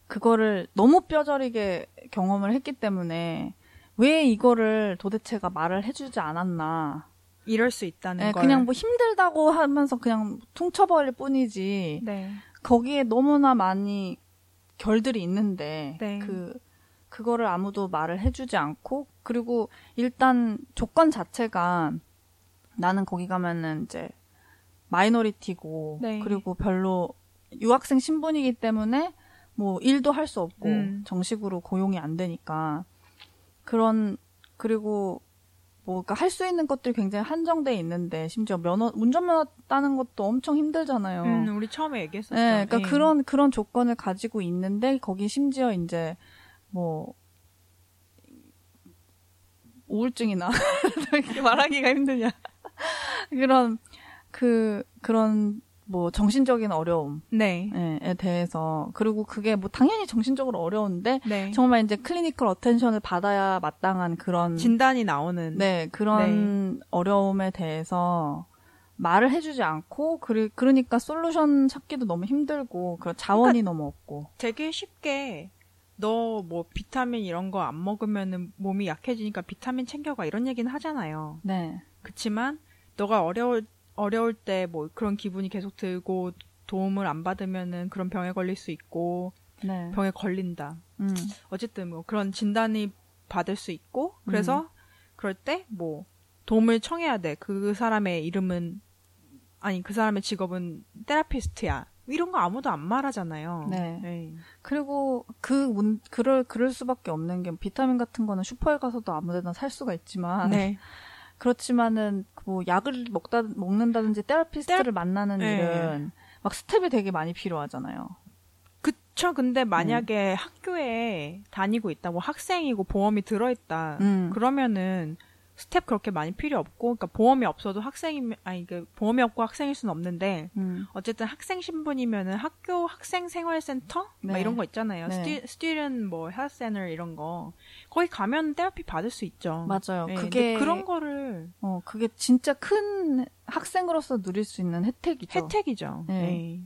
그거를 너무 뼈저리게 경험을 했기 때문에 왜 이거를 도대체가 말을 해주지 않았나. 이럴 수 있다는 예, 걸. 그냥 뭐 힘들다고 하면서 그냥 퉁쳐버릴 뿐이지. 네. 거기에 너무나 많이 결들이 있는데 네. 그 그거를 아무도 말을 해주지 않고 그리고 일단 조건 자체가 나는 거기 가면은 이제 마이너리티고 네. 그리고 별로 유학생 신분이기 때문에 뭐 일도 할 수 없고 음. 정식으로 고용이 안 되니까 그런 그리고 뭐가 할수 있는 것들이 굉장히 한정돼 있는데 심지어 면허 운전면허 따는 것도 엄청 힘들잖아요. 음, 우리 처음에 얘기했었죠. 네, 그러니까 예. 그런 그런 조건을 가지고 있는데 거기 심지어 이제 뭐 우울증이나 이렇게 말하기가 힘드냐 그런 그 그런 뭐 정신적인 어려움에 네. 대해서 그리고 그게 뭐 당연히 정신적으로 어려운데 네. 정말 이제 clinical attention을 받아야 마땅한 그런 진단이 나오는. 네, 그런 어려움에 대해서 말을 해주지 않고, 그리, 그러니까 솔루션 찾기도 너무 힘들고, 그 자원이 그러니까 너무 없고. 되게 쉽게 너 뭐 비타민 이런 거 안 먹으면은 몸이 약해지니까 비타민 챙겨가 이런 얘기는 하잖아요. 네, 그치만 너가 어려울 어려울 때 뭐 그런 기분이 계속 들고 도움을 안 받으면은 그런 병에 걸릴 수 있고 네. 병에 걸린다. 음, 어쨌든 뭐 그런 진단이 받을 수 있고 음. 그래서 그럴 때 뭐 도움을 청해야 돼. 그 사람의 이름은 아니 그 사람의 직업은 테라피스트야. 이런 거 아무도 안 말하잖아요. 네. 그리고 그, 문, 그럴, 그럴 수밖에 없는 게 비타민 같은 거는 슈퍼에 가서도 아무 데나 살 수가 있지만. 네. 그렇지만은, 뭐, 약을 먹다, 먹는다든지 therapist를 만나는 네. 일은 막 step이 되게 많이 필요하잖아요. 그쵸. 근데 음. 만약에 학교에 다니고 있다, 뭐 학생이고 보험이 들어있다. 음. 그러면은 스텝 그렇게 많이 필요 없고, 그러니까 보험이 없어도 학생이 아니 그 보험이 없고 학생일 수는 없는데 음, 어쨌든 학생 신분이면은 학교 학생 생활센터 막 네. 이런 거 있잖아요. 네. stu, student 뭐 health center 이런 거 거기 가면 테라피 받을 수 있죠. 맞아요. 네, 그게. 그런 거를 어, 그게 진짜 큰 학생으로서 누릴 수 있는 혜택이죠. 혜택이죠. 네. 네.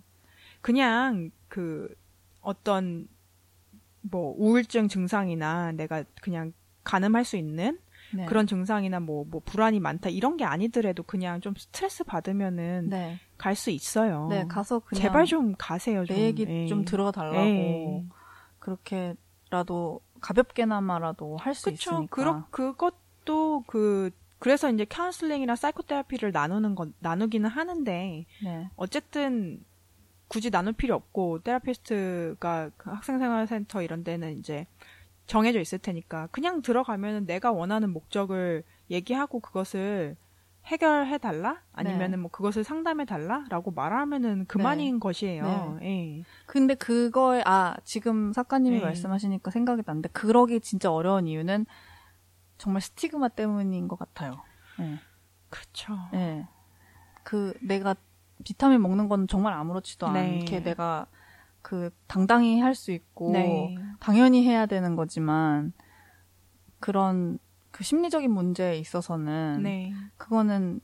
그냥 그 어떤 뭐 우울증 증상이나 내가 그냥 가늠할 수 있는 네. 그런 증상이나 뭐, 뭐 불안이 많다 이런 게 아니더라도 그냥 좀 스트레스 받으면은 네. 갈수 있어요. 네, 가서 그냥 제발 좀 가세요. 좀. 내 얘기 예. 좀 들어달라고 예. 그렇게라도 가볍게나마라도 할 수. 있으니까. 그러, 그것도 그 그래서 이제 카운슬링이나 psychotherapy를 나누는 건 나누기는 하는데 네. 어쨌든 굳이 나눌 필요 없고 therapist가 그 학생생활센터 이런 데는 이제 정해져 있을 테니까 그냥 들어가면은 내가 원하는 목적을 얘기하고 그것을 해결해 달라 아니면은 네. 뭐 그것을 상담해 달라라고 말하면은 그만인 것이에요. 예. 근데 그거에 아 지금 작가님이 네. 말씀하시니까 생각이 났는데 그러기 진짜 어려운 이유는 정말 스티그마 때문인 것 같아요. 예. 그렇죠. 예. 그 내가 비타민 먹는 건 정말 아무렇지도 네. 않게 내가 그 당당히 할 수 있고 네. 당연히 해야 되는 거지만 그런 그 심리적인 문제에 있어서는 네. 그거는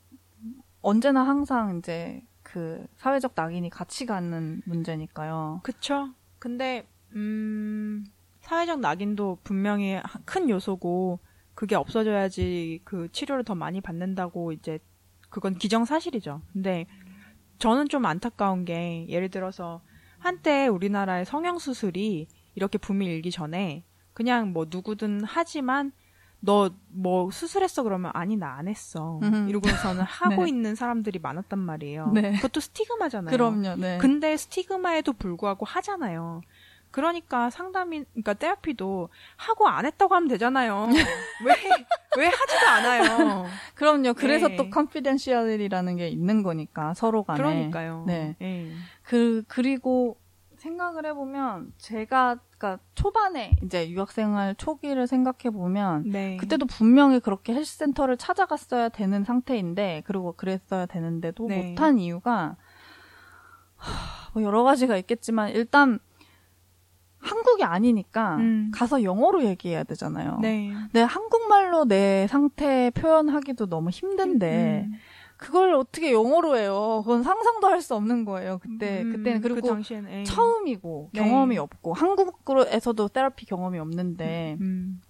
언제나 항상 이제 그 사회적 낙인이 같이 가는 문제니까요. 그쵸. 근데, 음, 사회적 낙인도 분명히 하- 큰 요소고, 그게 없어져야지 그 치료를 더 많이 받는다고 이제, 그건 기정사실이죠. 근데, 저는 좀 안타까운 게, 예를 들어서, 한때 우리나라의 성형수술이 이렇게 붐이 일기 전에, 그냥 뭐 누구든 하지만, 너 뭐 수술했어 그러면 아니 나 안 했어 음. 이러고서는 하고 네. 있는 사람들이 많았단 말이에요. 네. 그것도 스티그마잖아요. 그럼요. 네. 근데 스티그마에도 불구하고 하잖아요. 그러니까 상담이, 그러니까 테라피도 하고 안 했다고 하면 되잖아요. 왜, 왜 하지도 않아요. 그럼요. 그래서 네. 또 컨피덴셜이라는 게 있는 거니까 서로 간에. 그러니까요. 네. 예. 그 그리고 생각을 해보면 제가 그러니까 초반에 이제 유학생활 초기를 생각해 보면 네. 그때도 분명히 그렇게 헬스센터를 찾아갔어야 되는 상태인데 그리고 그랬어야 되는데도 네. 못한 이유가 하, 뭐 여러 가지가 있겠지만 일단 한국이 아니니까 음. 가서 영어로 얘기해야 되잖아요. 네. 내 한국말로 내 상태 표현하기도 너무 힘든데 음. 그걸 어떻게 영어로 해요? 그건 상상도 할 수 없는 거예요. 그때 음, 그때는 그 그리고 예. 처음이고 네. 경험이 없고 한국에서도 테라피 경험이 없는데 음.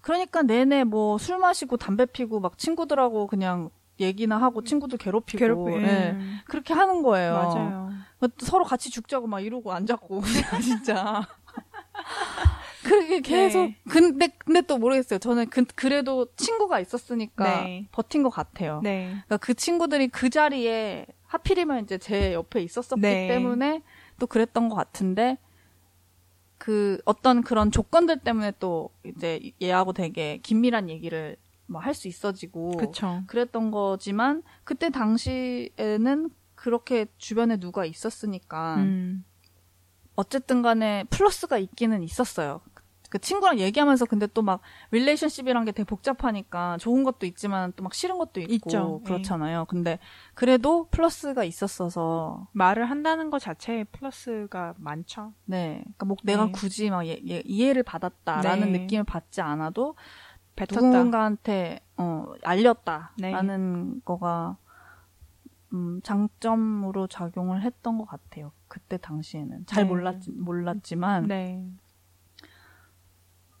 그러니까 내내 뭐 술 마시고 담배 피고 막 친구들하고 그냥 얘기나 하고 친구들 괴롭히고 괴롭히. 예. 예. 그렇게 하는 거예요. 맞아요. 서로 같이 죽자고 막 이러고 앉았고 진짜. 그렇게 계속 네. 근데 근데 또 모르겠어요. 저는 그, 그래도 친구가 있었으니까 네. 버틴 것 같아요. 네. 그러니까 그 친구들이 그 자리에 하필이면 이제 제 옆에 있었었기 네. 때문에 또 그랬던 것 같은데 그 어떤 그런 조건들 때문에 또 이제 얘하고 되게 긴밀한 얘기를 뭐 할 수 있어지고 그쵸. 그랬던 거지만 그때 당시에는 그렇게 주변에 누가 있었으니까 음. 어쨌든 간에 플러스가 있기는 있었어요. 그 친구랑 얘기하면서 근데 또 막 relationship이란 게 되게 복잡하니까 좋은 것도 있지만 또 막 싫은 것도 있고 있죠. 예. 그렇잖아요. 근데 그래도 플러스가 있었어서 말을 한다는 것 자체에 플러스가 많죠. 네, 그러니까 뭐 내가 네. 굳이 막 예- 예- 이해를 받았다라는 네. 느낌을 받지 않아도 뱉었다. 누군가한테 어, 알렸다라는 네. 거가 음, 장점으로 작용을 했던 것 같아요. 그때 당시에는 잘 네. 몰랐 몰랐지만 네.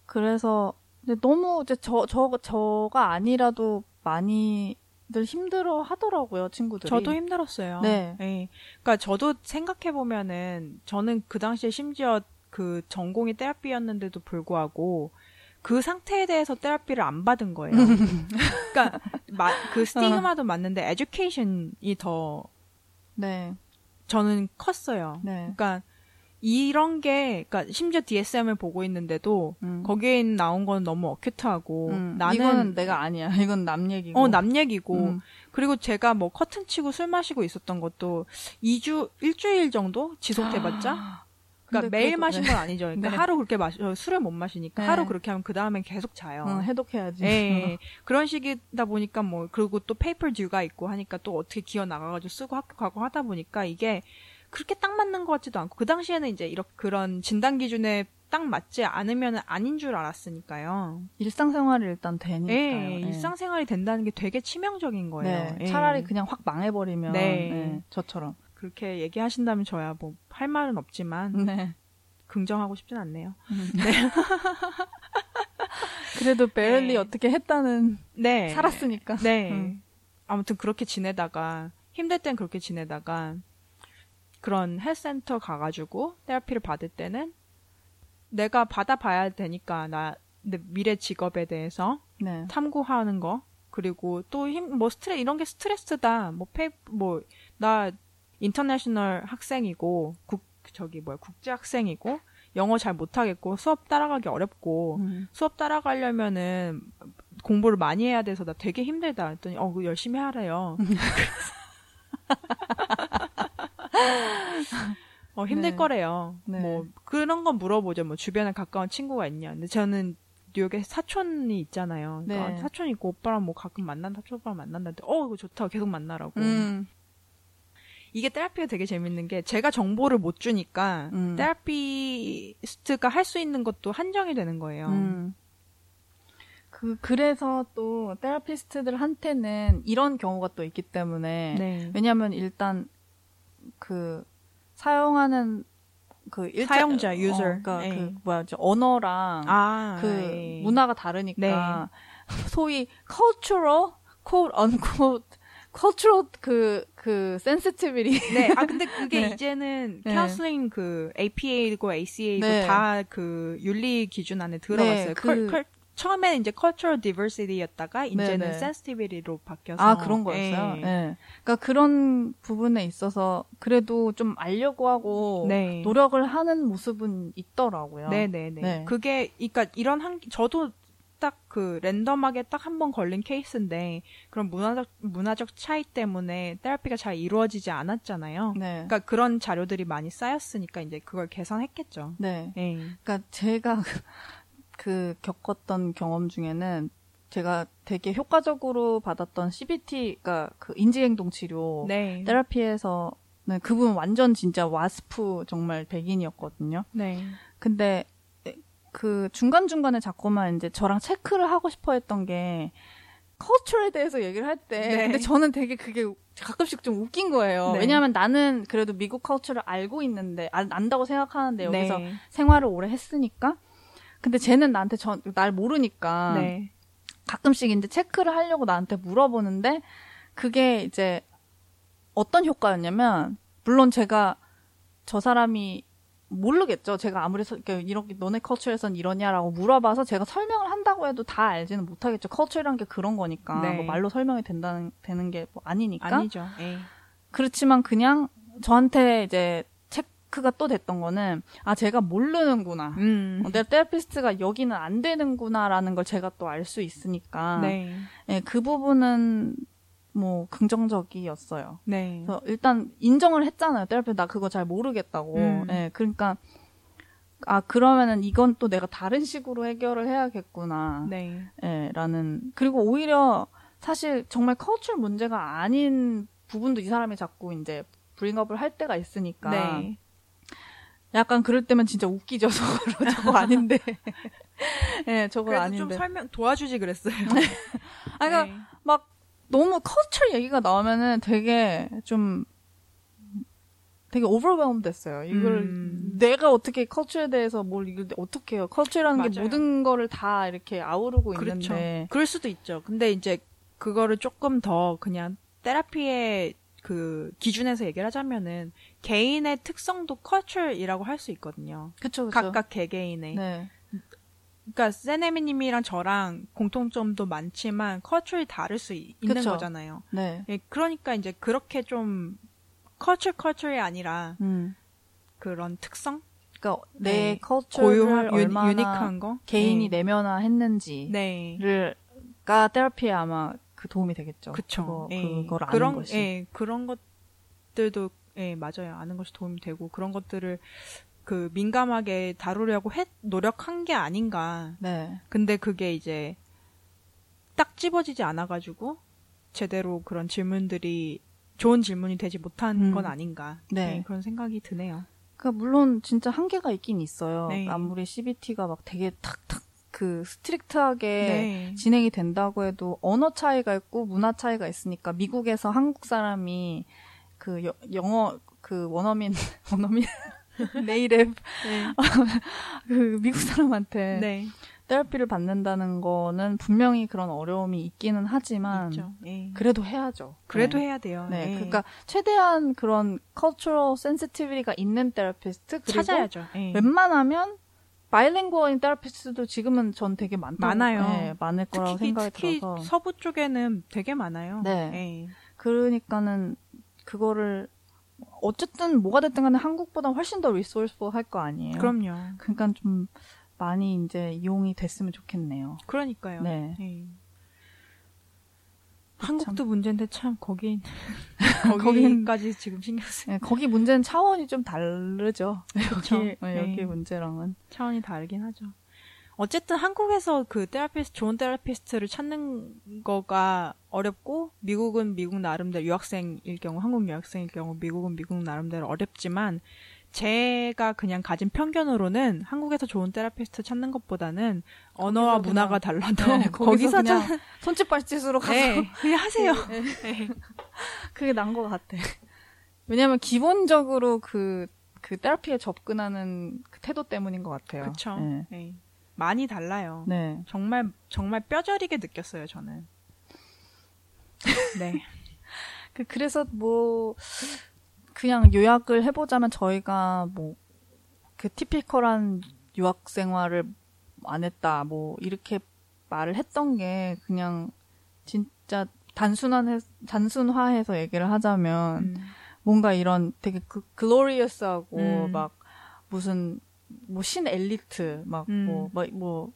그래서 근데 너무 이제 저, 저, 저가 아니라도 많이들 힘들어 하더라고요, 친구들이. 저도 힘들었어요. 네. 예. 그러니까 저도 생각해 보면은 저는 그 당시에 심지어 그 전공이 테라피였는데도 불구하고 그 상태에 대해서 테라피를 안 받은 거예요. 그러니까 마- 그 스티그마도 맞는데 에듀케이션이 더 네. 저는 컸어요. 네. 그러니까 이런 게 그러니까 심지어 DSM을 보고 있는데도 음. 거기에 나온 건 너무 어큐트하고 음, 나는 이거는 내가 아니야. 이건 남 얘기고. 어, 남 얘기고. 음. 그리고 제가 뭐 커튼 치고 술 마시고 있었던 것도 2주, 일주일 정도 지속돼봤자? 그러니까 근데 매일 그래도- 마신 네. 건 아니죠. 그러니까 네. 하루 그렇게 마셔, 술을 못 마시니까 네. 하루 그렇게 하면 그 다음엔 계속 자요. 응, 해독해야지. 예, 그런 식이다 보니까 뭐, 그리고 또 paper due가 있고 하니까 또 어떻게 기어 나가가지고 쓰고 학교 가고 하다 보니까 이게 그렇게 딱 맞는 것 같지도 않고, 그 당시에는 이제 이렇게 그런 진단 기준에 딱 맞지 않으면 아닌 줄 알았으니까요. 일상생활이 일단 되니까요. 예, 예. 일상생활이 된다는 게 되게 치명적인 거예요. 네, 예. 차라리 그냥 확 망해버리면 네. 네, 저처럼. 그렇게 얘기하신다면 저야 뭐 할 말은 없지만 네. 긍정하고 싶진 않네요. 그래도 베를리 네. 어떻게 했다는 네. 살았으니까. 네. 음. 아무튼 그렇게 지내다가 힘들 땐 그렇게 지내다가 그런 헬스센터 가가지고 테라피를 받을 때는 내가 받아봐야 되니까 나 내 미래 직업에 대해서 네. 탐구하는 거 그리고 또 힘 뭐 스트레 이런 게 스트레스다 뭐페뭐 나 인터내셔널 학생이고 국 저기 뭐야 국제 학생이고 영어 잘 못하겠고 수업 따라가기 어렵고 음. 수업 따라가려면은 공부를 많이 해야 돼서 나 되게 힘들다 했더니 어 열심히 하래요. 어 힘들 네. 거래요. 네. 뭐 그런 건 물어보죠. 뭐 주변에 가까운 친구가 있냐. 근데 저는 뉴욕에 사촌이 있잖아요. 그러니까 네. 사촌 있고 오빠랑 뭐 가끔 만난다, 사촌 오빠랑 만난다. 했더니 어 이거 좋다. 계속 만나라고. 음. 이게 테라피가 되게 재밌는 게 제가 정보를 못 주니까 음. 테라피스트가 할 수 있는 것도 한정이 되는 거예요. 음. 그 그래서 또 테라피스트들한테는 이런 경우가 또 있기 때문에 네. 왜냐하면 일단 그 사용하는 그 일자- 사용자, 어, user. 그러니까 네. 그 뭐야 저 언어랑 아, 그 예. 문화가 다르니까 소위 cultural quote unquote cultural 그 그 sensitivity 네. 아 근데 그게 네. 이제는 네. 카운슬링 그 APA고 ACA고 네. 다 그 윤리 기준 안에 들어갔어요. 네, cul- 그- cul- 처음에는 이제 cultural diversity였다가 이제는 네. sensitivity로 바뀌어서 아 그런 거였어요. 예. 네. 그러니까 그런 부분에 있어서 그래도 좀 알려고 하고 네. 노력을 하는 모습은 있더라고요. 네네네. 네. 그게, 그니까 이런 한, 저도 딱 그 랜덤하게 딱 한 번 걸린 케이스인데, 그런 문화적, 문화적 차이 때문에 테라피가 잘 이루어지지 않았잖아요. 네. 그러니까 그런 자료들이 많이 쌓였으니까 이제 그걸 개선했겠죠. 네. 예. 그러니까 제가 그 겪었던 경험 중에는 제가 되게 효과적으로 받았던 CBT가 그 인지행동 치료 네. 테라피에서는 그분 완전 진짜 와스프 정말 백인이었거든요. 네. 근데 그 중간중간에 자꾸만 이제 저랑 체크를 하고 싶어 했던 게 커처에 대해서 얘기를 할 때 네. 근데 저는 되게 그게 가끔씩 좀 웃긴 거예요. 네. 왜냐하면 나는 그래도 미국 커처를 알고 있는데 안, 안다고 생각하는데 여기서 네. 생활을 오래 했으니까 근데 쟤는 나한테 전, 날 모르니까 네. 가끔씩 이제 체크를 하려고 나한테 물어보는데 그게 이제 어떤 효과였냐면 물론 제가 저 사람이 모르겠죠. 제가 아무리 서- 이렇게 이렇게 너네 커처에선 이러냐라고 물어봐서 제가 설명을 한다고 해도 다 알지는 못하겠죠. 커처란 게 그런 거니까 네. 뭐 말로 설명이 된다는 되는 게 뭐 아니니까. 아니죠. 예. 그렇지만 그냥 저한테 이제 체크가 또 됐던 거는 아 제가 모르는구나. 음. 어, 내 테라피스트가 여기는 안 되는구나라는 걸 제가 또 알 수 있으니까 네. 예, 그 부분은 뭐 긍정적이었어요. 네. 그래서 일단 인정을 했잖아요. 테라피스트 나 그거 잘 모르겠다고. 음. 예, 그러니까 아 그러면은 이건 또 내가 다른 식으로 해결을 해야겠구나. 네. 예, 라는 그리고 오히려 사실 정말 커culture 문제가 아닌 부분도 이 사람이 자꾸 이제 브링업을 할 때가 있으니까 네. 약간 그럴 때면 진짜 웃기죠. 저거 저거 아닌데. 예, 저거 그래도 아닌데. 좀 설명 도와주지 그랬어요. 아, 그러니까 네. 막 너무 커처 얘기가 나오면은 되게 좀 되게 오버웨엄 됐어요. 이걸 음. 내가 어떻게 커처에 대해서 뭘 이걸 어떻게 해요? 커처라는 게 맞아요. 모든 거를 다 이렇게 아우르고 그렇죠. 있는데 그럴 수도 있죠. 근데 이제 그거를 조금 더 그냥 테라피의 그 기준에서 얘기를 하자면은 개인의 특성도 컬처이라고 할 수 있거든요. 그쵸 그쵸. 각각 개개인의. 네. 그러니까 세네미님이랑 저랑 공통점도 많지만 컬처이 다를 수 이- 있는 그쵸. 거잖아요. 네. 예, 그러니까 이제 그렇게 좀 컬처 컬처이 아니라 음. 그런 특성, 그러니까 내 네. 커처를 고유한 유, 얼마나 유니크한 거, 개인이 네. 내면화했는지를 네. 가 테라피에 아마 그 도움이 되겠죠. 그쵸. 그거, 예. 그걸 아는 그런, 것이. 예, 그런 것들도, 예, 맞아요. 아는 것이 도움이 되고, 그런 것들을 그 민감하게 다루려고 했, 노력한 게 아닌가. 네. 근데 그게 이제 딱 집어지지 않아가지고, 제대로 그런 질문들이 좋은 질문이 되지 못한 음. 건 아닌가. 네. 예, 그런 생각이 드네요. 그러니까 물론 진짜 한계가 있긴 있어요. 네. 아무리 CBT가 막 되게 탁탁 그 strict하게 네. 진행이 된다고 해도 언어 차이가 있고 문화 차이가 있으니까 미국에서 한국 사람이 그 여- 영어 그 원어민 원어민 네이랩 네. 그 미국 사람한테 네. 테라피를 받는다는 거는 분명히 그런 어려움이 있기는 하지만. 예. 그래도 해야죠. 그래도 네. 해야 돼요. 네, 예. 그러니까 최대한 그런 cultural sensitivity가 있는 테라피스트 찾아야죠. 예. 웬만하면 바이링구어인 테라피스트도 지금은 전 되게 많다고 많아요. 네, 많을 거라고 특히, 생각이 특히 들어서 서부 쪽에는 되게 많아요. 네. 예. 그러니까는 그거를 어쨌든 뭐가 됐든 간에 한국보다 훨씬 더 리소스풀 할 거 아니에요. 그럼요. 그러니까 좀 많이 이제 이용이 됐으면 좋겠네요. 그러니까요. 네. 네. 한국도 문제인데 참 거긴 거긴- 거기까지 지금 신경 쓰 네, 거기 문제는 차원이 좀 다르죠. 그쵸. 여기, 네, 여기 네. 문제랑은. 차원이 다르긴 하죠. 어쨌든 한국에서 그 테라피스트 좋은 테라피스트를 찾는 거가 어렵고 미국은 미국 나름대로 유학생일 경우 한국 유학생일 경우 미국은 미국 나름대로 어렵지만 제가 그냥 가진 편견으로는 한국에서 좋은 테라피스트 찾는 것보다는 언어와 거기서 문화가 그냥- 달라도 네, 거기서 그냥 좀 손짓 발짓으로 가서 네, 그냥 하세요. 네. 그게 난 것 같아. 왜냐면 기본적으로 그, 그 테라피에 접근하는 그 태도 때문인 것 같아요. 그렇죠. 네. 네. 많이 달라요. 네. 정말 정말 뼈저리게 느꼈어요 저는. 네. 그, 그래서 뭐, 그냥 요약을 해보자면 저희가 뭐, 그 typical한 유학 생활을 안 했다, 뭐, 이렇게 말을 했던 게 그냥 진짜 단순한, 단순화해서 얘기를 하자면 음. 뭔가 이런 되게 그, glorious하고 음. 막 무슨 뭐 신 엘리트 막 뭐 음. 뭐뭐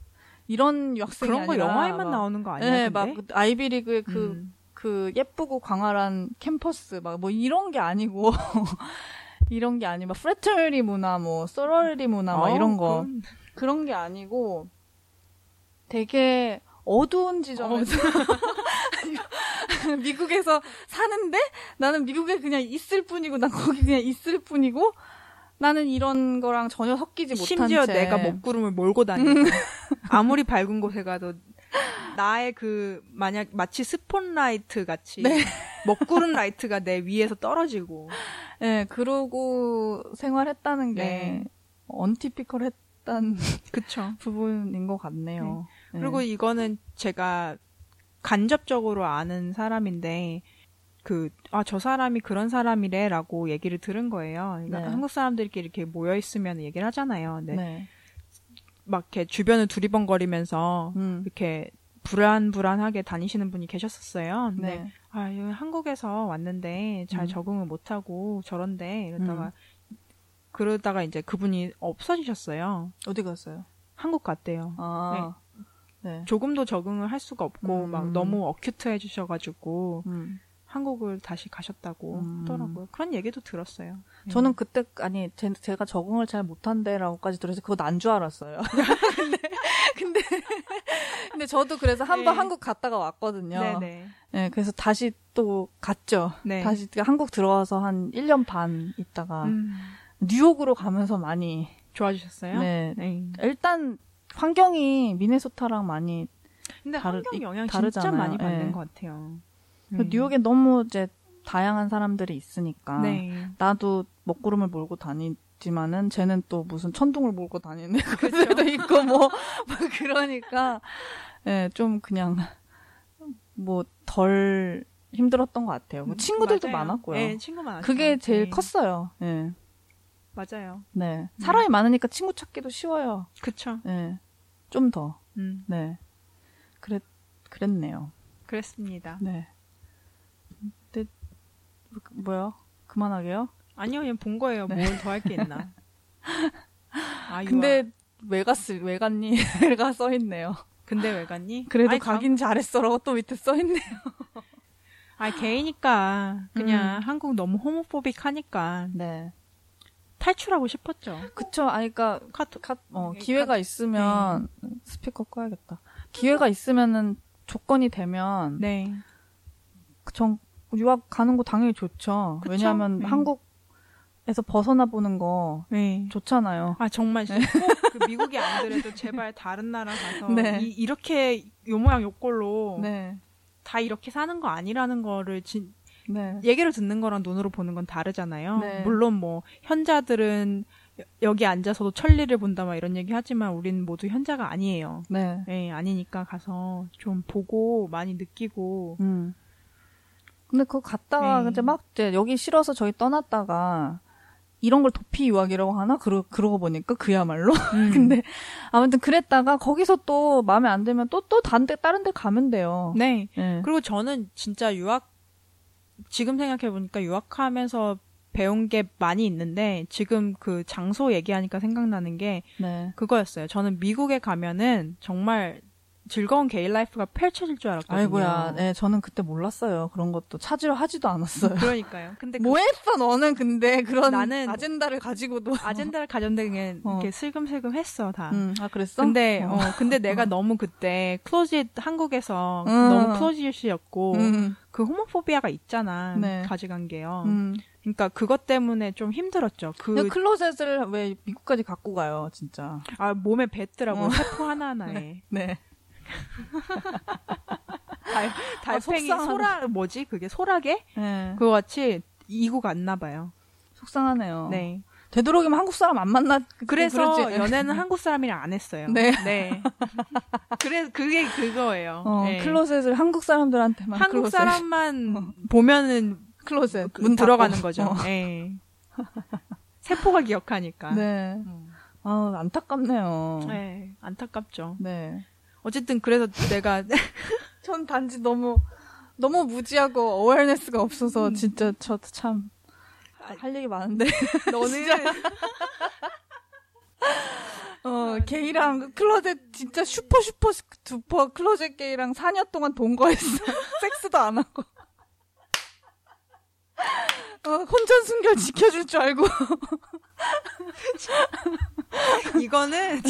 이런 유학생이 그런 거 영화에만 막 나오는 거 아니야? 네, 근데? 막 아이비리그의 그 음. 그 예쁘고 광활한 캠퍼스 막 뭐 이런 게 아니고 이런 게 아니 막 프레터리 문화 뭐 소러리 문화 막 어, 이런 거 그럼- 그런 게 아니고 되게 어두운 지점에서 미국에서 사는데 나는 미국에 그냥 있을 뿐이고 난 거기 그냥 있을 뿐이고 나는 이런 거랑 전혀 섞이지 못한 심지어 채. 내가 먹구름을 몰고 다니고 아무리 밝은 곳에 가도 나의 그 만약 마치 spotlight 같이 네. 먹구름 light가 내 위에서 떨어지고 네, 그러고 생활했다는 게 네. untypical했단 그쵸. 부분인 것 같네요. 네. 그리고 이거는 제가 간접적으로 아는 사람인데 그 아 저 사람이 그런 사람이래 라고 얘기를 들은 거예요. 그러니까 네. 한국 사람들끼리 이렇게 모여 있으면 얘기를 하잖아요. 근데 네. 막 이렇게 주변을 두리번거리면서 음. 이렇게 불안불안하게 다니시는 분이 계셨었어요. 근데 네. 아, 한국에서 왔는데 잘 음. 적응을 못하고 저런데 이러다가 그러다가 이제 그분이 없어지셨어요. 어디 갔어요? 한국 갔대요. 아. 네. 조금도 적응을 할 수가 없고 음. 막 너무 어큐트해 주셔가지고 음. 한국을 다시 가셨다고 음. 하더라고요. 그런 얘기도 들었어요. 저는 그때 아니 제, 제가 적응을 잘 못한대라고까지 들어서 그거 난 줄 알았어요. 근데 근데 근데 저도 그래서 한번 네. 한국 갔다가 왔거든요. 네네. 네, 그래서 다시 또 갔죠. 네. 다시 한국 들어와서 한 1년 반 있다가 음, 뉴욕으로 가면서 많이 좋아지셨어요? 네. 네. 일단 환경이 미네소타랑 많이 근데 다르- 환경 이- 영향 진짜 다르잖아요. 많이 받는 네. 것 같아요. 그 음. 뉴욕에 너무 이제 다양한 사람들이 있으니까 네. 나도 먹구름을 몰고 다니지만은 쟤는 또 무슨 천둥을 몰고 다니는. 애들도 있고 뭐, 뭐 그러니까 예, 좀 그냥 뭐 덜 힘들었던 것 같아요. 뭐 친구들도 맞아요. 많았고요. 네, 친구 많았어요. 그게 제일 네. 컸어요. 예. 맞아요. 네. 사람이 많으니까 친구 찾기도 쉬워요. 그쵸. 예. 좀 더. 음, 네. 그랬 그랬네요. 그랬습니다. 네. 뭐요? 그만하게요? 아니요, 그냥 본 거예요. 네. 뭘더 할 게 있나. 아, 근데 왜 갔을 왜 갔니? 가 써 있네요. 근데 왜 갔니? 그래도 아니, 참- 가긴 잘했어라고 또 밑에 써 있네요. 아, 개이니까 그냥 음. 한국 너무 호모포빅 하니까 네. 탈출하고 싶었죠. 그쵸. 아, 그니까, 카톡. 가, 어, 예, 기회가 있으면, 스피커 꺼야겠다. 기회가 있으면은, 조건이 되면, 네. 전, 유학 가는 거 당연히 좋죠. 그쵸? 왜냐하면 네. 한국에서 벗어나 보는 거 네. 좋잖아요. 아 정말 꼭그 미국이 아니더라도 제발 다른 나라 가서 네. 이, 렇게요 모양 요 꼴로 네. 다 이렇게 사는 거 아니라는 거를 진, 네. 얘기를 듣는 거랑 눈으로 보는 건 다르잖아요. 네. 물론 뭐 현자들은 여- 여기 앉아서도 천리를 본다 막 이런 얘기 하지만 우리는 모두 현자가 아니에요. 네. 네, 아니니까 가서 좀 보고 많이 느끼고 음. 근데 그거 갔다가 네. 이제 막 이제 여기 싫어서 저희 떠났다가 이런 걸 도피 유학이라고 하나? 그러, 그러고 보니까 그야말로. 음. 근데 아무튼 그랬다가 거기서 또 마음에 안 들면 또 또 다른 데 다른 데 가면 돼요. 네. 예. 그리고 저는 진짜 유학 지금 생각해 보니까 유학하면서 배운 게 많이 있는데 지금 그 장소 얘기하니까 생각나는 게 네. 그거였어요. 저는 미국에 가면은 정말 즐거운 gay life가 펼쳐질 줄 알았거든요. 아이고야, 네, 저는 그때 몰랐어요. 그런 것도 찾으려 하지도 않았어요. 그러니까요. 근데 그 뭐 했어, 너는 근데 그런 나는- agenda를 가지고도. agenda를 가져온다는 어. 게 슬금슬금 했어 다. 음, 아, 그랬어? 근데 어. 어 근데 내가 너무 그때 closet 한국에서 음. 너무 closet이었고 음, 그 homophobia가 있잖아 네. 가져간 게요. 음. 그러니까 그것 때문에 좀 힘들었죠. 그 클로zet을 왜 미국까지 갖고 가요, 진짜. 아, 몸에 뱉더라고요. 어. 세포 하나 하나에. 네. 달, 달팽이 속상하다. 소라 뭐지? 그게 소라게? 네. 그거 같이 이국 안 나봐요. 속상하네요. 네. 되도록이면 한국 사람 안 만나. 그래서 그러지. 연애는 한국 사람이랑 안 했어요. 네. 그래 그게 그거예요. 어, 네. 클로zet을 한국 사람들한테만. 한국 클로zet. 사람만 보면은 closet. 그- 문 들어가는. 거죠. 어. 네. 세포가 기억하니까. 네. 음. 아, 안타깝네요. 네, 안타깝죠. 네. 어쨌든 그래서 내가 전 단지 너무 너무 무지하고 awareness가 없어서 음. 진짜 저도 참할 얘기 많은데. 저는 어 게이랑 closet 진짜 super super duper closet 게이랑 4년 동안 동거했어. 섹스도 안 하고. 어 혼전 순결 지켜줄 줄 알고. 이거는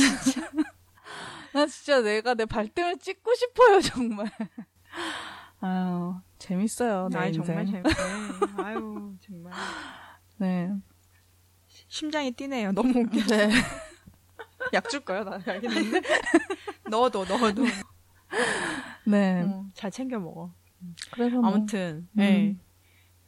나 진짜 내가 내 발등을 찍고 싶어요 정말 아유 재밌어요 내 아이 정말 재밌네. 아유 정말 네 심장이 뛰네요. 너무 웃겨. 네. 약 줄까요? 나 알겠는데. 넣어도 넣어도 네. 어, 잘 챙겨 먹어. 그래서 뭐, 아무튼 음. 네.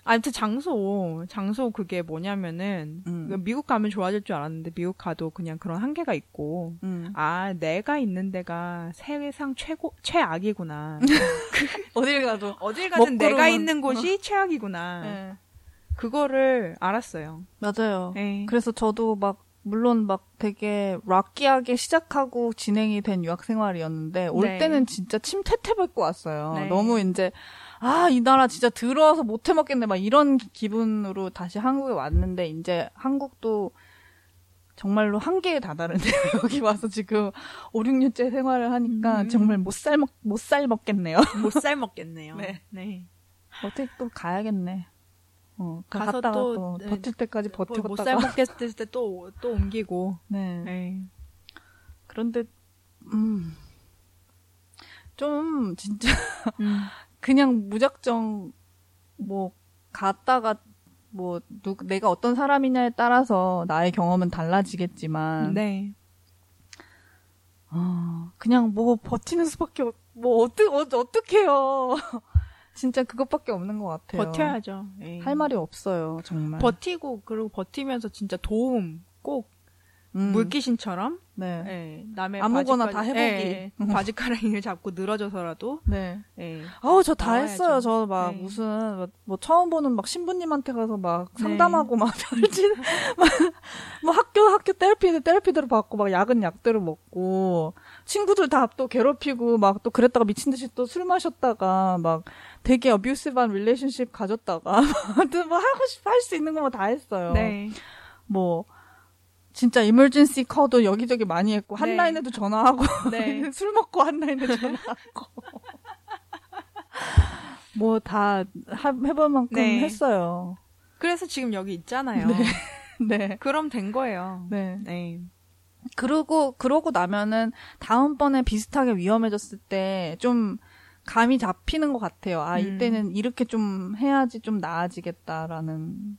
아무튼 장소 장소 그게 뭐냐면은 음. 그 미국 가면 좋아질 줄 알았는데 미국 가도 그냥 그런 한계가 있고 음. 아 내가 있는 데가 세상 최고 최악이구나 어딜 가도. 어딜 가든 내가 있는 곳이 최악이구나 네. 그거를 알았어요. 맞아요. 네. 그래서 저도 막 물론 막 되게 락키하게 시작하고 진행이 된 유학 생활이었는데 올 네. 때는 진짜 침 퇴퇴 뱉고 왔어요. 네. 너무 이제 아 이 나라 진짜 들어와서 못 해먹겠네 막 이런 기분으로 다시 한국에 왔는데 이제 한국도 정말로 한계에 다다른데 여기 와서 지금 5, 6년째 생활을 하니까 음. 정말 못 살 먹 못 살 먹겠네요. 못 살 먹겠네요. 네. 네. 어떻게 또 가야겠네. 어, 가서 또, 또, 네, 버틸 때까지 버티고 못 살 먹겠을 때 또 또 옮기고. 네. 네. 그런데 음. 좀 진짜 음. 그냥 무작정 뭐 갔다가 뭐 누, 내가 어떤 사람이냐에 따라서 나의 경험은 달라지겠지만 네. 어, 그냥 뭐 버티는 수밖에 없, 뭐 어떻게 어, 어떡해요. 진짜 그것밖에 없는 것 같아요. 버텨야죠. 네. 할 말이 없어요, 정말. 버티고 그리고 버티면서 진짜 도움 꼭 음, 물귀신처럼 네. 네, 남의 아무거나 바지가- 다 해보기. 네, 바지가랑이를 잡고 늘어져서라도 네. 네. 아우 저 다. 했어요. 저막 네. 무슨 뭐, 뭐 처음 보는 막 신부님한테 가서 막 네. 상담하고 막 별짓 막 학교 학교 therapy therapy대로 받고 막 약은 약대로 먹고 친구들 다 또 괴롭히고 막 또 그랬다가 미친 듯이 또 술 마셨다가 막 되게 abusive한 relationship 가졌다가 아무튼 뭐 하고 싶어 할 수 있는 거뭐다 했어요. 네. 뭐 진짜 이멀전시 커도 여기저기 많이 했고 네. 한라인에도 전화하고 네. 술 먹고 한 라인에 전화하고 뭐 다 해볼 만큼 네. 했어요. 그래서 지금 여기 있잖아요. 네. 그럼 된 거예요. 네. 네. 그러고 그러고 나면은 다음번에 비슷하게 위험해졌을 때 좀 감이 잡히는 것 같아요. 아 음. 이때는 이렇게 좀 해야지 좀 나아지겠다라는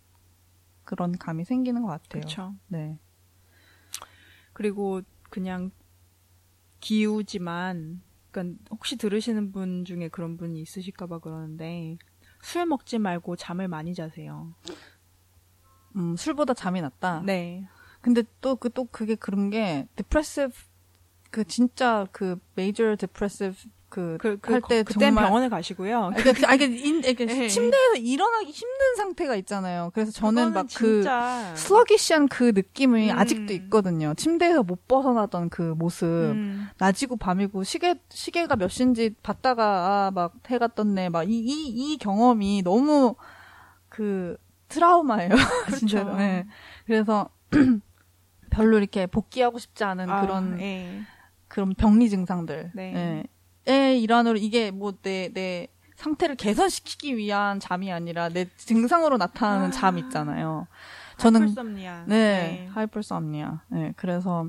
그런 감이 생기는 것 같아요. 그렇죠. 네. 그리고 그냥 기우지만 그러니까 혹시 들으시는 분 중에 그런 분이 있으실까 봐 그러는데 술 먹지 말고 잠을 많이 자세요. 음, 술보다 잠이 낫다. 네. 근데 또그또 그게 그런 게 depressive 그 진짜 그 major depressive 그 그, 그, 할때 그땐 정말 병원에 가시고요. 아, 그러니까, 아, 그러니까 인, 이렇게 네. 침대에서 일어나기 힘든 상태가 있잖아요. 그래서 저는 막 그 슬러기시한 그 느낌이 음. 아직도 있거든요. 침대에서 못 벗어나던 그 모습. 음, 낮이고 밤이고 시계 시계가 몇 시인지 봤다가 아, 막 해가 떴네. 막 이 이 이 경험이 너무 그 트라우마예요. 그렇죠. 진짜로. 네. 그래서 별로 이렇게 복귀하고 싶지 않은 아, 그런 예. 그런 병리 증상들. 네. 예. 의 일환으로 이게 뭐내내 상태를 개선시키기 위한 잠이 아니라 내 증상으로 나타나는 아. 잠 있잖아요. 저는 하이퍼섬니아. 네, 하이퍼섬니아. 네, 그래서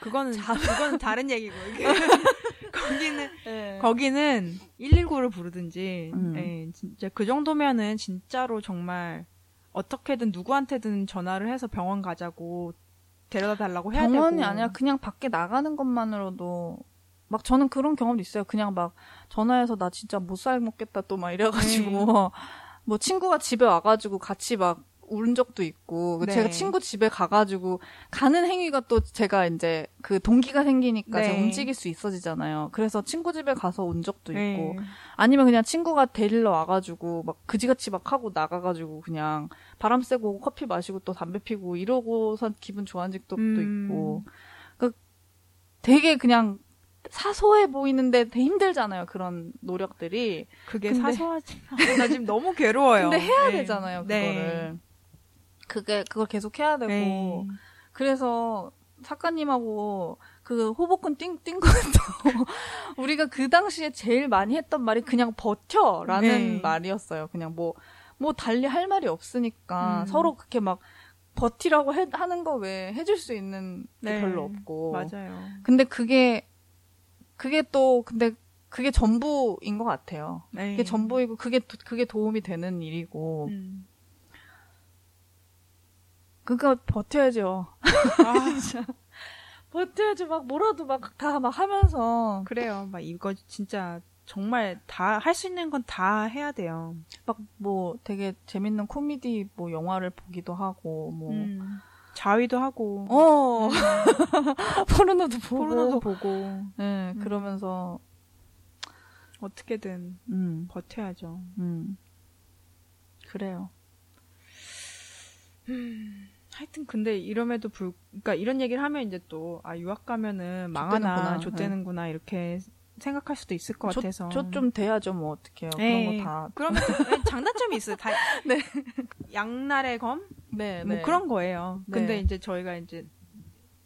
그거는 그거는 다른 얘기고. 거기는 네. 거기는 119를 부르든지 음. 예, 진짜 그 정도면은 진짜로 정말 어떻게든 누구한테든 전화를 해서 병원 가자고 데려다 달라고 해야 되고 병원이 아니라 그냥 밖에 나가는 것만으로도 막 저는 그런 경험도 있어요. 그냥 막 전화해서 나 진짜 못 살먹겠다 또 막 이래가지고 네. 뭐 친구가 집에 와가지고 같이 막 울은 적도 있고 그 네. 제가 친구 집에 가가지고 가는 행위가 또 제가 이제 그 동기가 생기니까 네. 제가 움직일 수 있어지잖아요. 그래서 친구 집에 가서 운 적도 있고 예. 아니면 그냥 친구가 데리러 와가지고 막 그지같이 막 하고 나가가지고 그냥 바람 쐬고 커피 마시고 또 담배 피고 이러고서 기분 좋아진 적도 음. 있고 그 되게 그냥 사소해 보이는데 되게 힘들잖아요 그런 노력들이 그게 근데- 사소하지. 나 지금 너무 괴로워요. 근데 해야 네. 되잖아요 네. 그거를 그게 그걸 계속 해야 되고 네. 그래서 작가님하고 그 호복근 띵띵 것도 우리가 그 당시에 제일 많이 했던 말이 그냥 버텨라는 네. 말이었어요. 그냥 뭐뭐 달리 할 말이 없으니까 음. 서로 그렇게 막 버티라고 해- 하는 거 외에 해줄 수 있는 게 네. 별로 없고. 맞아요. 근데 그게 그게 또 근데 그게 전부인 것 같아요. 네. 그게 전부이고 그게 도- 그게 도움이 되는 일이고 음. 그거 버텨야죠. 아, 버텨야죠. 막 뭐라도 막다막 하면서 그래요. 막 이거 진짜 정말 다 할 수 있는 건 다 해야 돼요. 막 뭐 되게 재밌는 코미디 뭐 영화를 보기도 하고 뭐 음. 자위도 하고 어 포르노도 보고 포르노도 보고 네 음. 그러면서 어떻게든 음, 버텨야죠. 음. 그래요 하여튼 근데 이럼에도 불 그러니까 이런 얘기를 하면 이제 또 아 유학 가면은 망하나 좆되는구나. 좆되는구나 이렇게 생각할 수도 있을 것 같아서 저좀 돼야죠 뭐 어떡해요 네. 그런 거다 그러면 또 장단점이 있어요. 다 네. 양날의 검? 네, 뭐 네. 그런 거예요. 네. 근데 이제 저희가 이제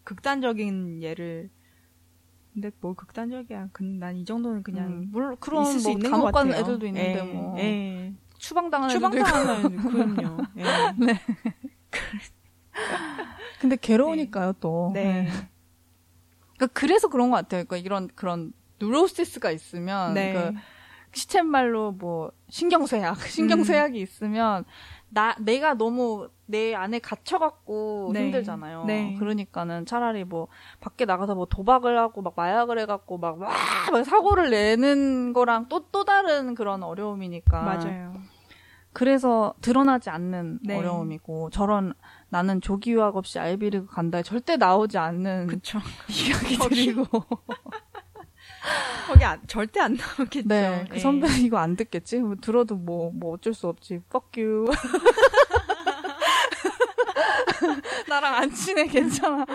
극단적인 예를 근데 뭐 극단적이야. 난 이 정도는 그냥 음, 물론 그런 있을 수 뭐 있는 것 감옥 가는. 애들도 있는데 예, 뭐 예. 추방당하는 추방당하는 그럼요. 예. 근데 괴로우니까요 또 네. 그러니까 그래서 그런 것 같아요. 그러니까 이런 그런 뉴로시스가 있으면 네. 그 시쳇말로 뭐 신경쇠약, 신경쇠약이 있으면 나 내가 너무 내 안에 갇혀갖고 네. 힘들잖아요. 네. 그러니까는 차라리 뭐 밖에 나가서 뭐 도박을 하고 막 마약을 해갖고 막, 막, 막 사고를 내는 거랑 또또 다른 그런 어려움이니까. 맞아요. 그래서 드러나지 않는 네. 어려움이고 저런 나는 조기 유학 없이 아이비리그 간다 절대 나오지 않는 그쵸. 이야기들이고. 거기 안, 절대 안 나오겠죠. 네, 그 예. 선배 이거 안 듣겠지? 뭐 들어도 뭐, 뭐 어쩔 수 없지. Fuck you. 나랑 안 친해, 괜찮아.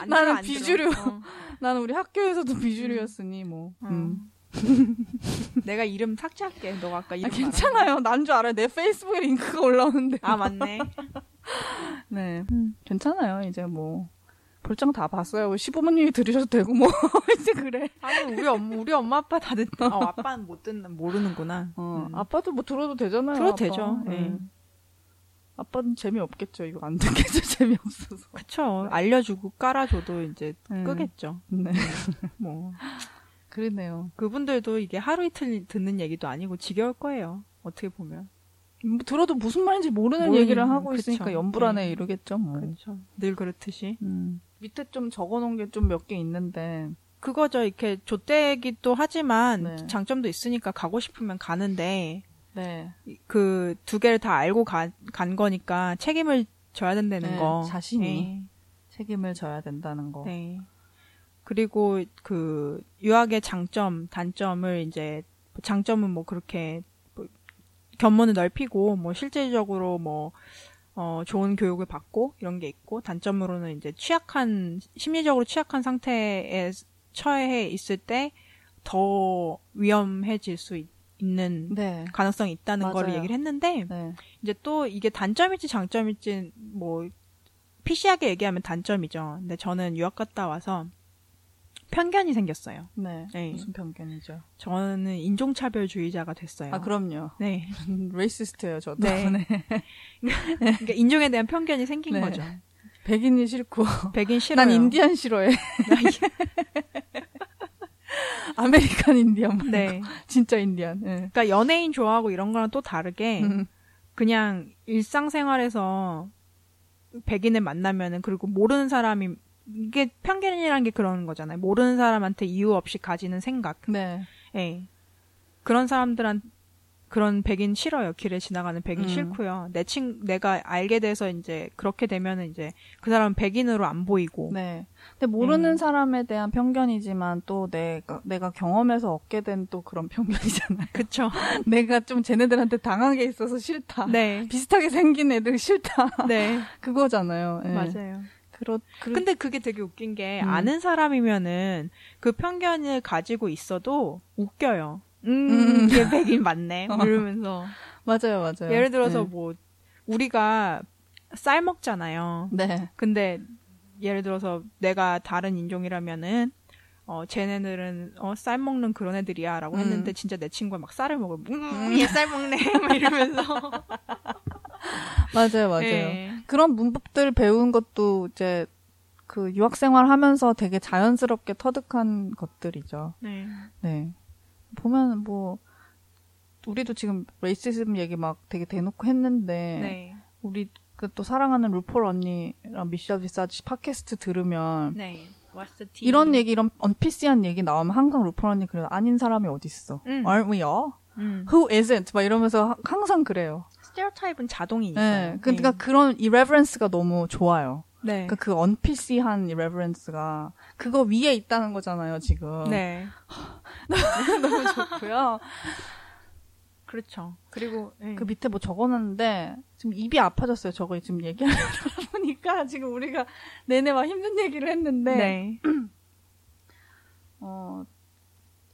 안 나는 들어, 비주류. 어. 나는 우리 학교에서도 비주류였으니, 뭐. 어. 음. 내가 이름 삭제할게. 너가 아까 아, 이름 괜찮아요. 난 줄 알아요. 내 페이스북에 링크가 올라오는데. 아 맞네. 네. 괜찮아요. 이제 뭐. 볼장 다 봤어요. 15분님이 들으셔도 되고, 뭐. 이제 그래. 아니 우리 엄 우리 엄마 아빠 다 듣. 어 아빠는 못 듣는 모르는구나. 어, 음. 아빠도 뭐 들어도 되잖아요. 들어도 아빠. 되죠. 예. 네. 아빠는 재미 없겠죠. 이거 안 듣겠죠. 재미 없어서. 그쵸. 알려주고 깔아줘도 이제 음. 끄겠죠. 네. 뭐 그러네요. 그분들도 이게 하루 이틀 듣는 얘기도 아니고 지겨울 거예요. 어떻게 보면. 뭐 들어도 무슨 말인지 모르는 모르는, 얘기를 하고 그쵸. 있으니까 연불안해 네. 이러겠죠. 뭐. 그렇죠. 늘 그렇듯이. 음. 밑에 좀 적어놓은 게 좀 몇 개 있는데. 그거죠. 이렇게 좆대기도 하지만 네. 장점도 있으니까 가고 싶으면 가는데 네. 그 두 개를 다 알고 가, 간 거니까 책임을 져야 된다는 네, 거. 자신이. 네. 책임을 져야 된다는 거. 네. 그리고 그 유학의 장점, 단점을 이제 장점은 뭐 그렇게 뭐 견문을 넓히고 뭐 실질적으로 뭐 어, 좋은 교육을 받고 이런 게 있고 단점으로는 이제 취약한 심리적으로 취약한 상태에 처해 있을 때 더 위험해질 수 있, 있는 네. 가능성이 있다는 거를 맞아요. 얘기를 했는데 네. 이제 또 이게 단점일지 장점일지 뭐 PC하게 얘기하면 단점이죠. 근데 저는 유학 갔다 와서 편견이 생겼어요. 네. 네. 무슨 편견이죠? 저는 인종차별주의자가 됐어요. 아, 그럼요. 네. racist예요, 저도. 네. 그러니까 인종에 대한 편견이 생긴 네. 거죠. 백인이 싫고. 백인 싫어요. 난 인디안 싫어해. American Indian 말고. 네. 진짜 인디안. 예. 그러니까 연예인 좋아하고 이런 거랑 또 다르게 음. 그냥 일상생활에서 백인을 만나면은 그리고 모르는 사람이 이게 편견이라는 게 그런 거잖아요. 모르는 사람한테 이유 없이 가지는 생각. 네. 예. 그런 사람들한 그런 백인 싫어요. 길에 지나가는 백인 음. 싫고요. 내 친 내가 알게 돼서 이제 그렇게 되면은 이제 그 사람은 백인으로 안 보이고. 네. 근데 모르는 음. 사람에 대한 편견이지만 또 내가 내가 경험해서 얻게 된 또 그런 편견이잖아요. 그쵸. 내가 좀 쟤네들한테 당한 게 있어서 싫다. 네. 비슷하게 생긴 애들 싫다. 네. 그거잖아요. 예. 맞아요. 그렇 그, 근데 그게 되게 웃긴 게 음. 아는 사람이면은 그 편견을 가지고 있어도 웃겨요. 음, 음. 이게 백인 맞네. 어. 이러면서 맞아요, 맞아요. 예를 들어서 네. 뭐 우리가 쌀 먹잖아요. 네. 근데 예를 들어서 내가 다른 인종이라면은 어 쟤네들은 어 쌀 먹는 그런 애들이야라고 음. 했는데 진짜 내 친구가 막 쌀을 먹으면 음 얘쌀 먹네 막 이러면서 맞아요, 맞아요. 네. 그런 문법들 배운 것도 이제 그 유학 생활 하면서 되게 자연스럽게 터득한 것들이죠. 네. 네. 보면 뭐 우리도 지금 racism 얘기 막 되게 대놓고 했는데 네. 우리 그 또 사랑하는 루폴 언니랑 미셸 비사지 팟캐스트 들으면 네. 이런 얘기 이런 un-PC한 얘기 나오면 항상 루폴 언니 그래요. 아닌 사람이 어디 있어? 음. Aren't we all? 음. Who isn't? 막 이러면서 하- 항상 그래요. 스테레오타입은 자동이니까. 네. 그러니까 그런 irreverence가 너무 좋아요. 네. 그러니까 그 un-PC한 irreverence가 그거 위에 있다는 거잖아요, 지금. 네. 너무 좋고요. 그렇죠. 그리고 네. 그 밑에 뭐 적어놨는데 지금 입이 아파졌어요. 저거 지금 얘기하다 보니까 지금 우리가 내내 막 힘든 얘기를 했는데 네. 어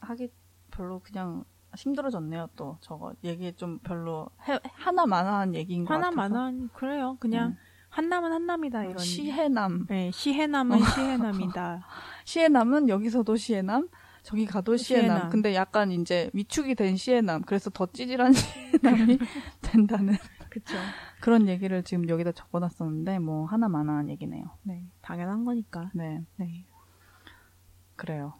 하기 별로 그냥 힘들어졌네요. 또 저거 얘기 좀 별로 해, 하나만한 얘기인 것 같아서 하나만한 그래요. 그냥 네. 한남은 한남이다 이런. 시해남 네, 시해남은 시해남이다. 시해남은 여기서도 시해남 저기 가도 시해남. 시해남. 근데 약간 이제 위축이 된 시해남 그래서 더 찌질한 시해남이 된다는 그렇죠. 그런 얘기를 지금 여기다 적어놨었는데 뭐 하나만한 얘기네요. 네, 당연한 거니까. 네 네. 그래요.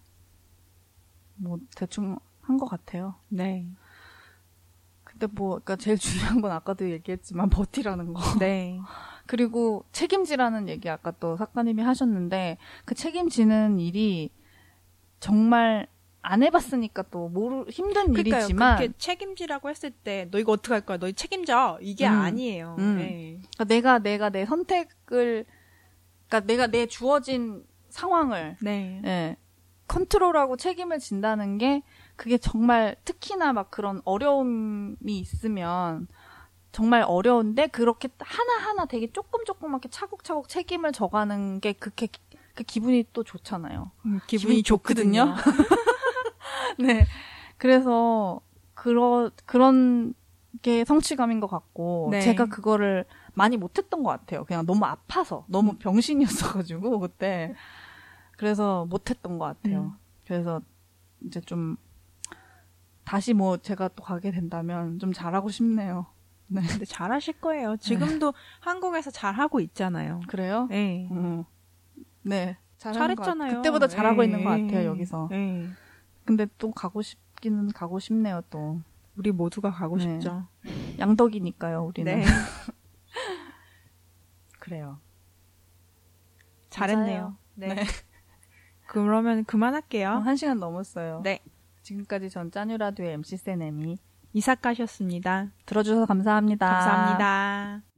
뭐 대충 한 것 같아요. 네. 근데 뭐, 그러니까 제일 중요한 건 아까도 얘기했지만 버티라는 거. 네. 그리고 책임지라는 얘기 아까 또 작가님이 하셨는데 그 책임지는 일이 정말 안 해봤으니까 또 모르 힘든 그러니까요. 일이지만 그렇게 책임지라고 했을 때 너 이거 어떻게 할 거야? 너 책임져. 이게 음. 아니에요. 음. 네. 그러니까 내가 내가 내 선택을 그러니까 내가 내 주어진 상황을 네. 예, 컨트롤하고 책임을 진다는 게 그게 정말 특히나 막 그런 어려움이 있으면 정말 어려운데 그렇게 하나하나 되게 조금 조그맣게 차곡차곡 책임을 져가는 게 그렇게 기- 그 기분이 또 좋잖아요. 음, 기분이 기분이 좋거든요. 네. 그래서 그러 그런 게 성취감인 것 같고 네. 제가 그거를 많이 못했던 것 같아요. 그냥 너무 아파서 너무 병신이었어가지고 그때 그래서 못했던 것 같아요. 음. 그래서 이제 좀 다시 뭐 제가 또 가게 된다면 좀 잘하고 싶네요. 네. 근데 잘하실 거예요. 지금도 한국에서 잘하고 있잖아요. 그래요? 네. 음. 네. 잘했잖아요. 그때보다 잘하고 네. 있는 것 같아요 여기서. 네. 근데 또 가고 싶기는 가고 싶네요 또. 우리 모두가 가고 네. 싶죠. 양덕이니까요 우리는. 네. 그래요. 잘했네요. 네. 네. 그러면 어, 그만할게요. 한 시간 넘었어요. 네. 지금까지 전 짜뉴라디오의 MC 세네미 이사카셨습니다. 들어주셔서 감사합니다. 감사합니다.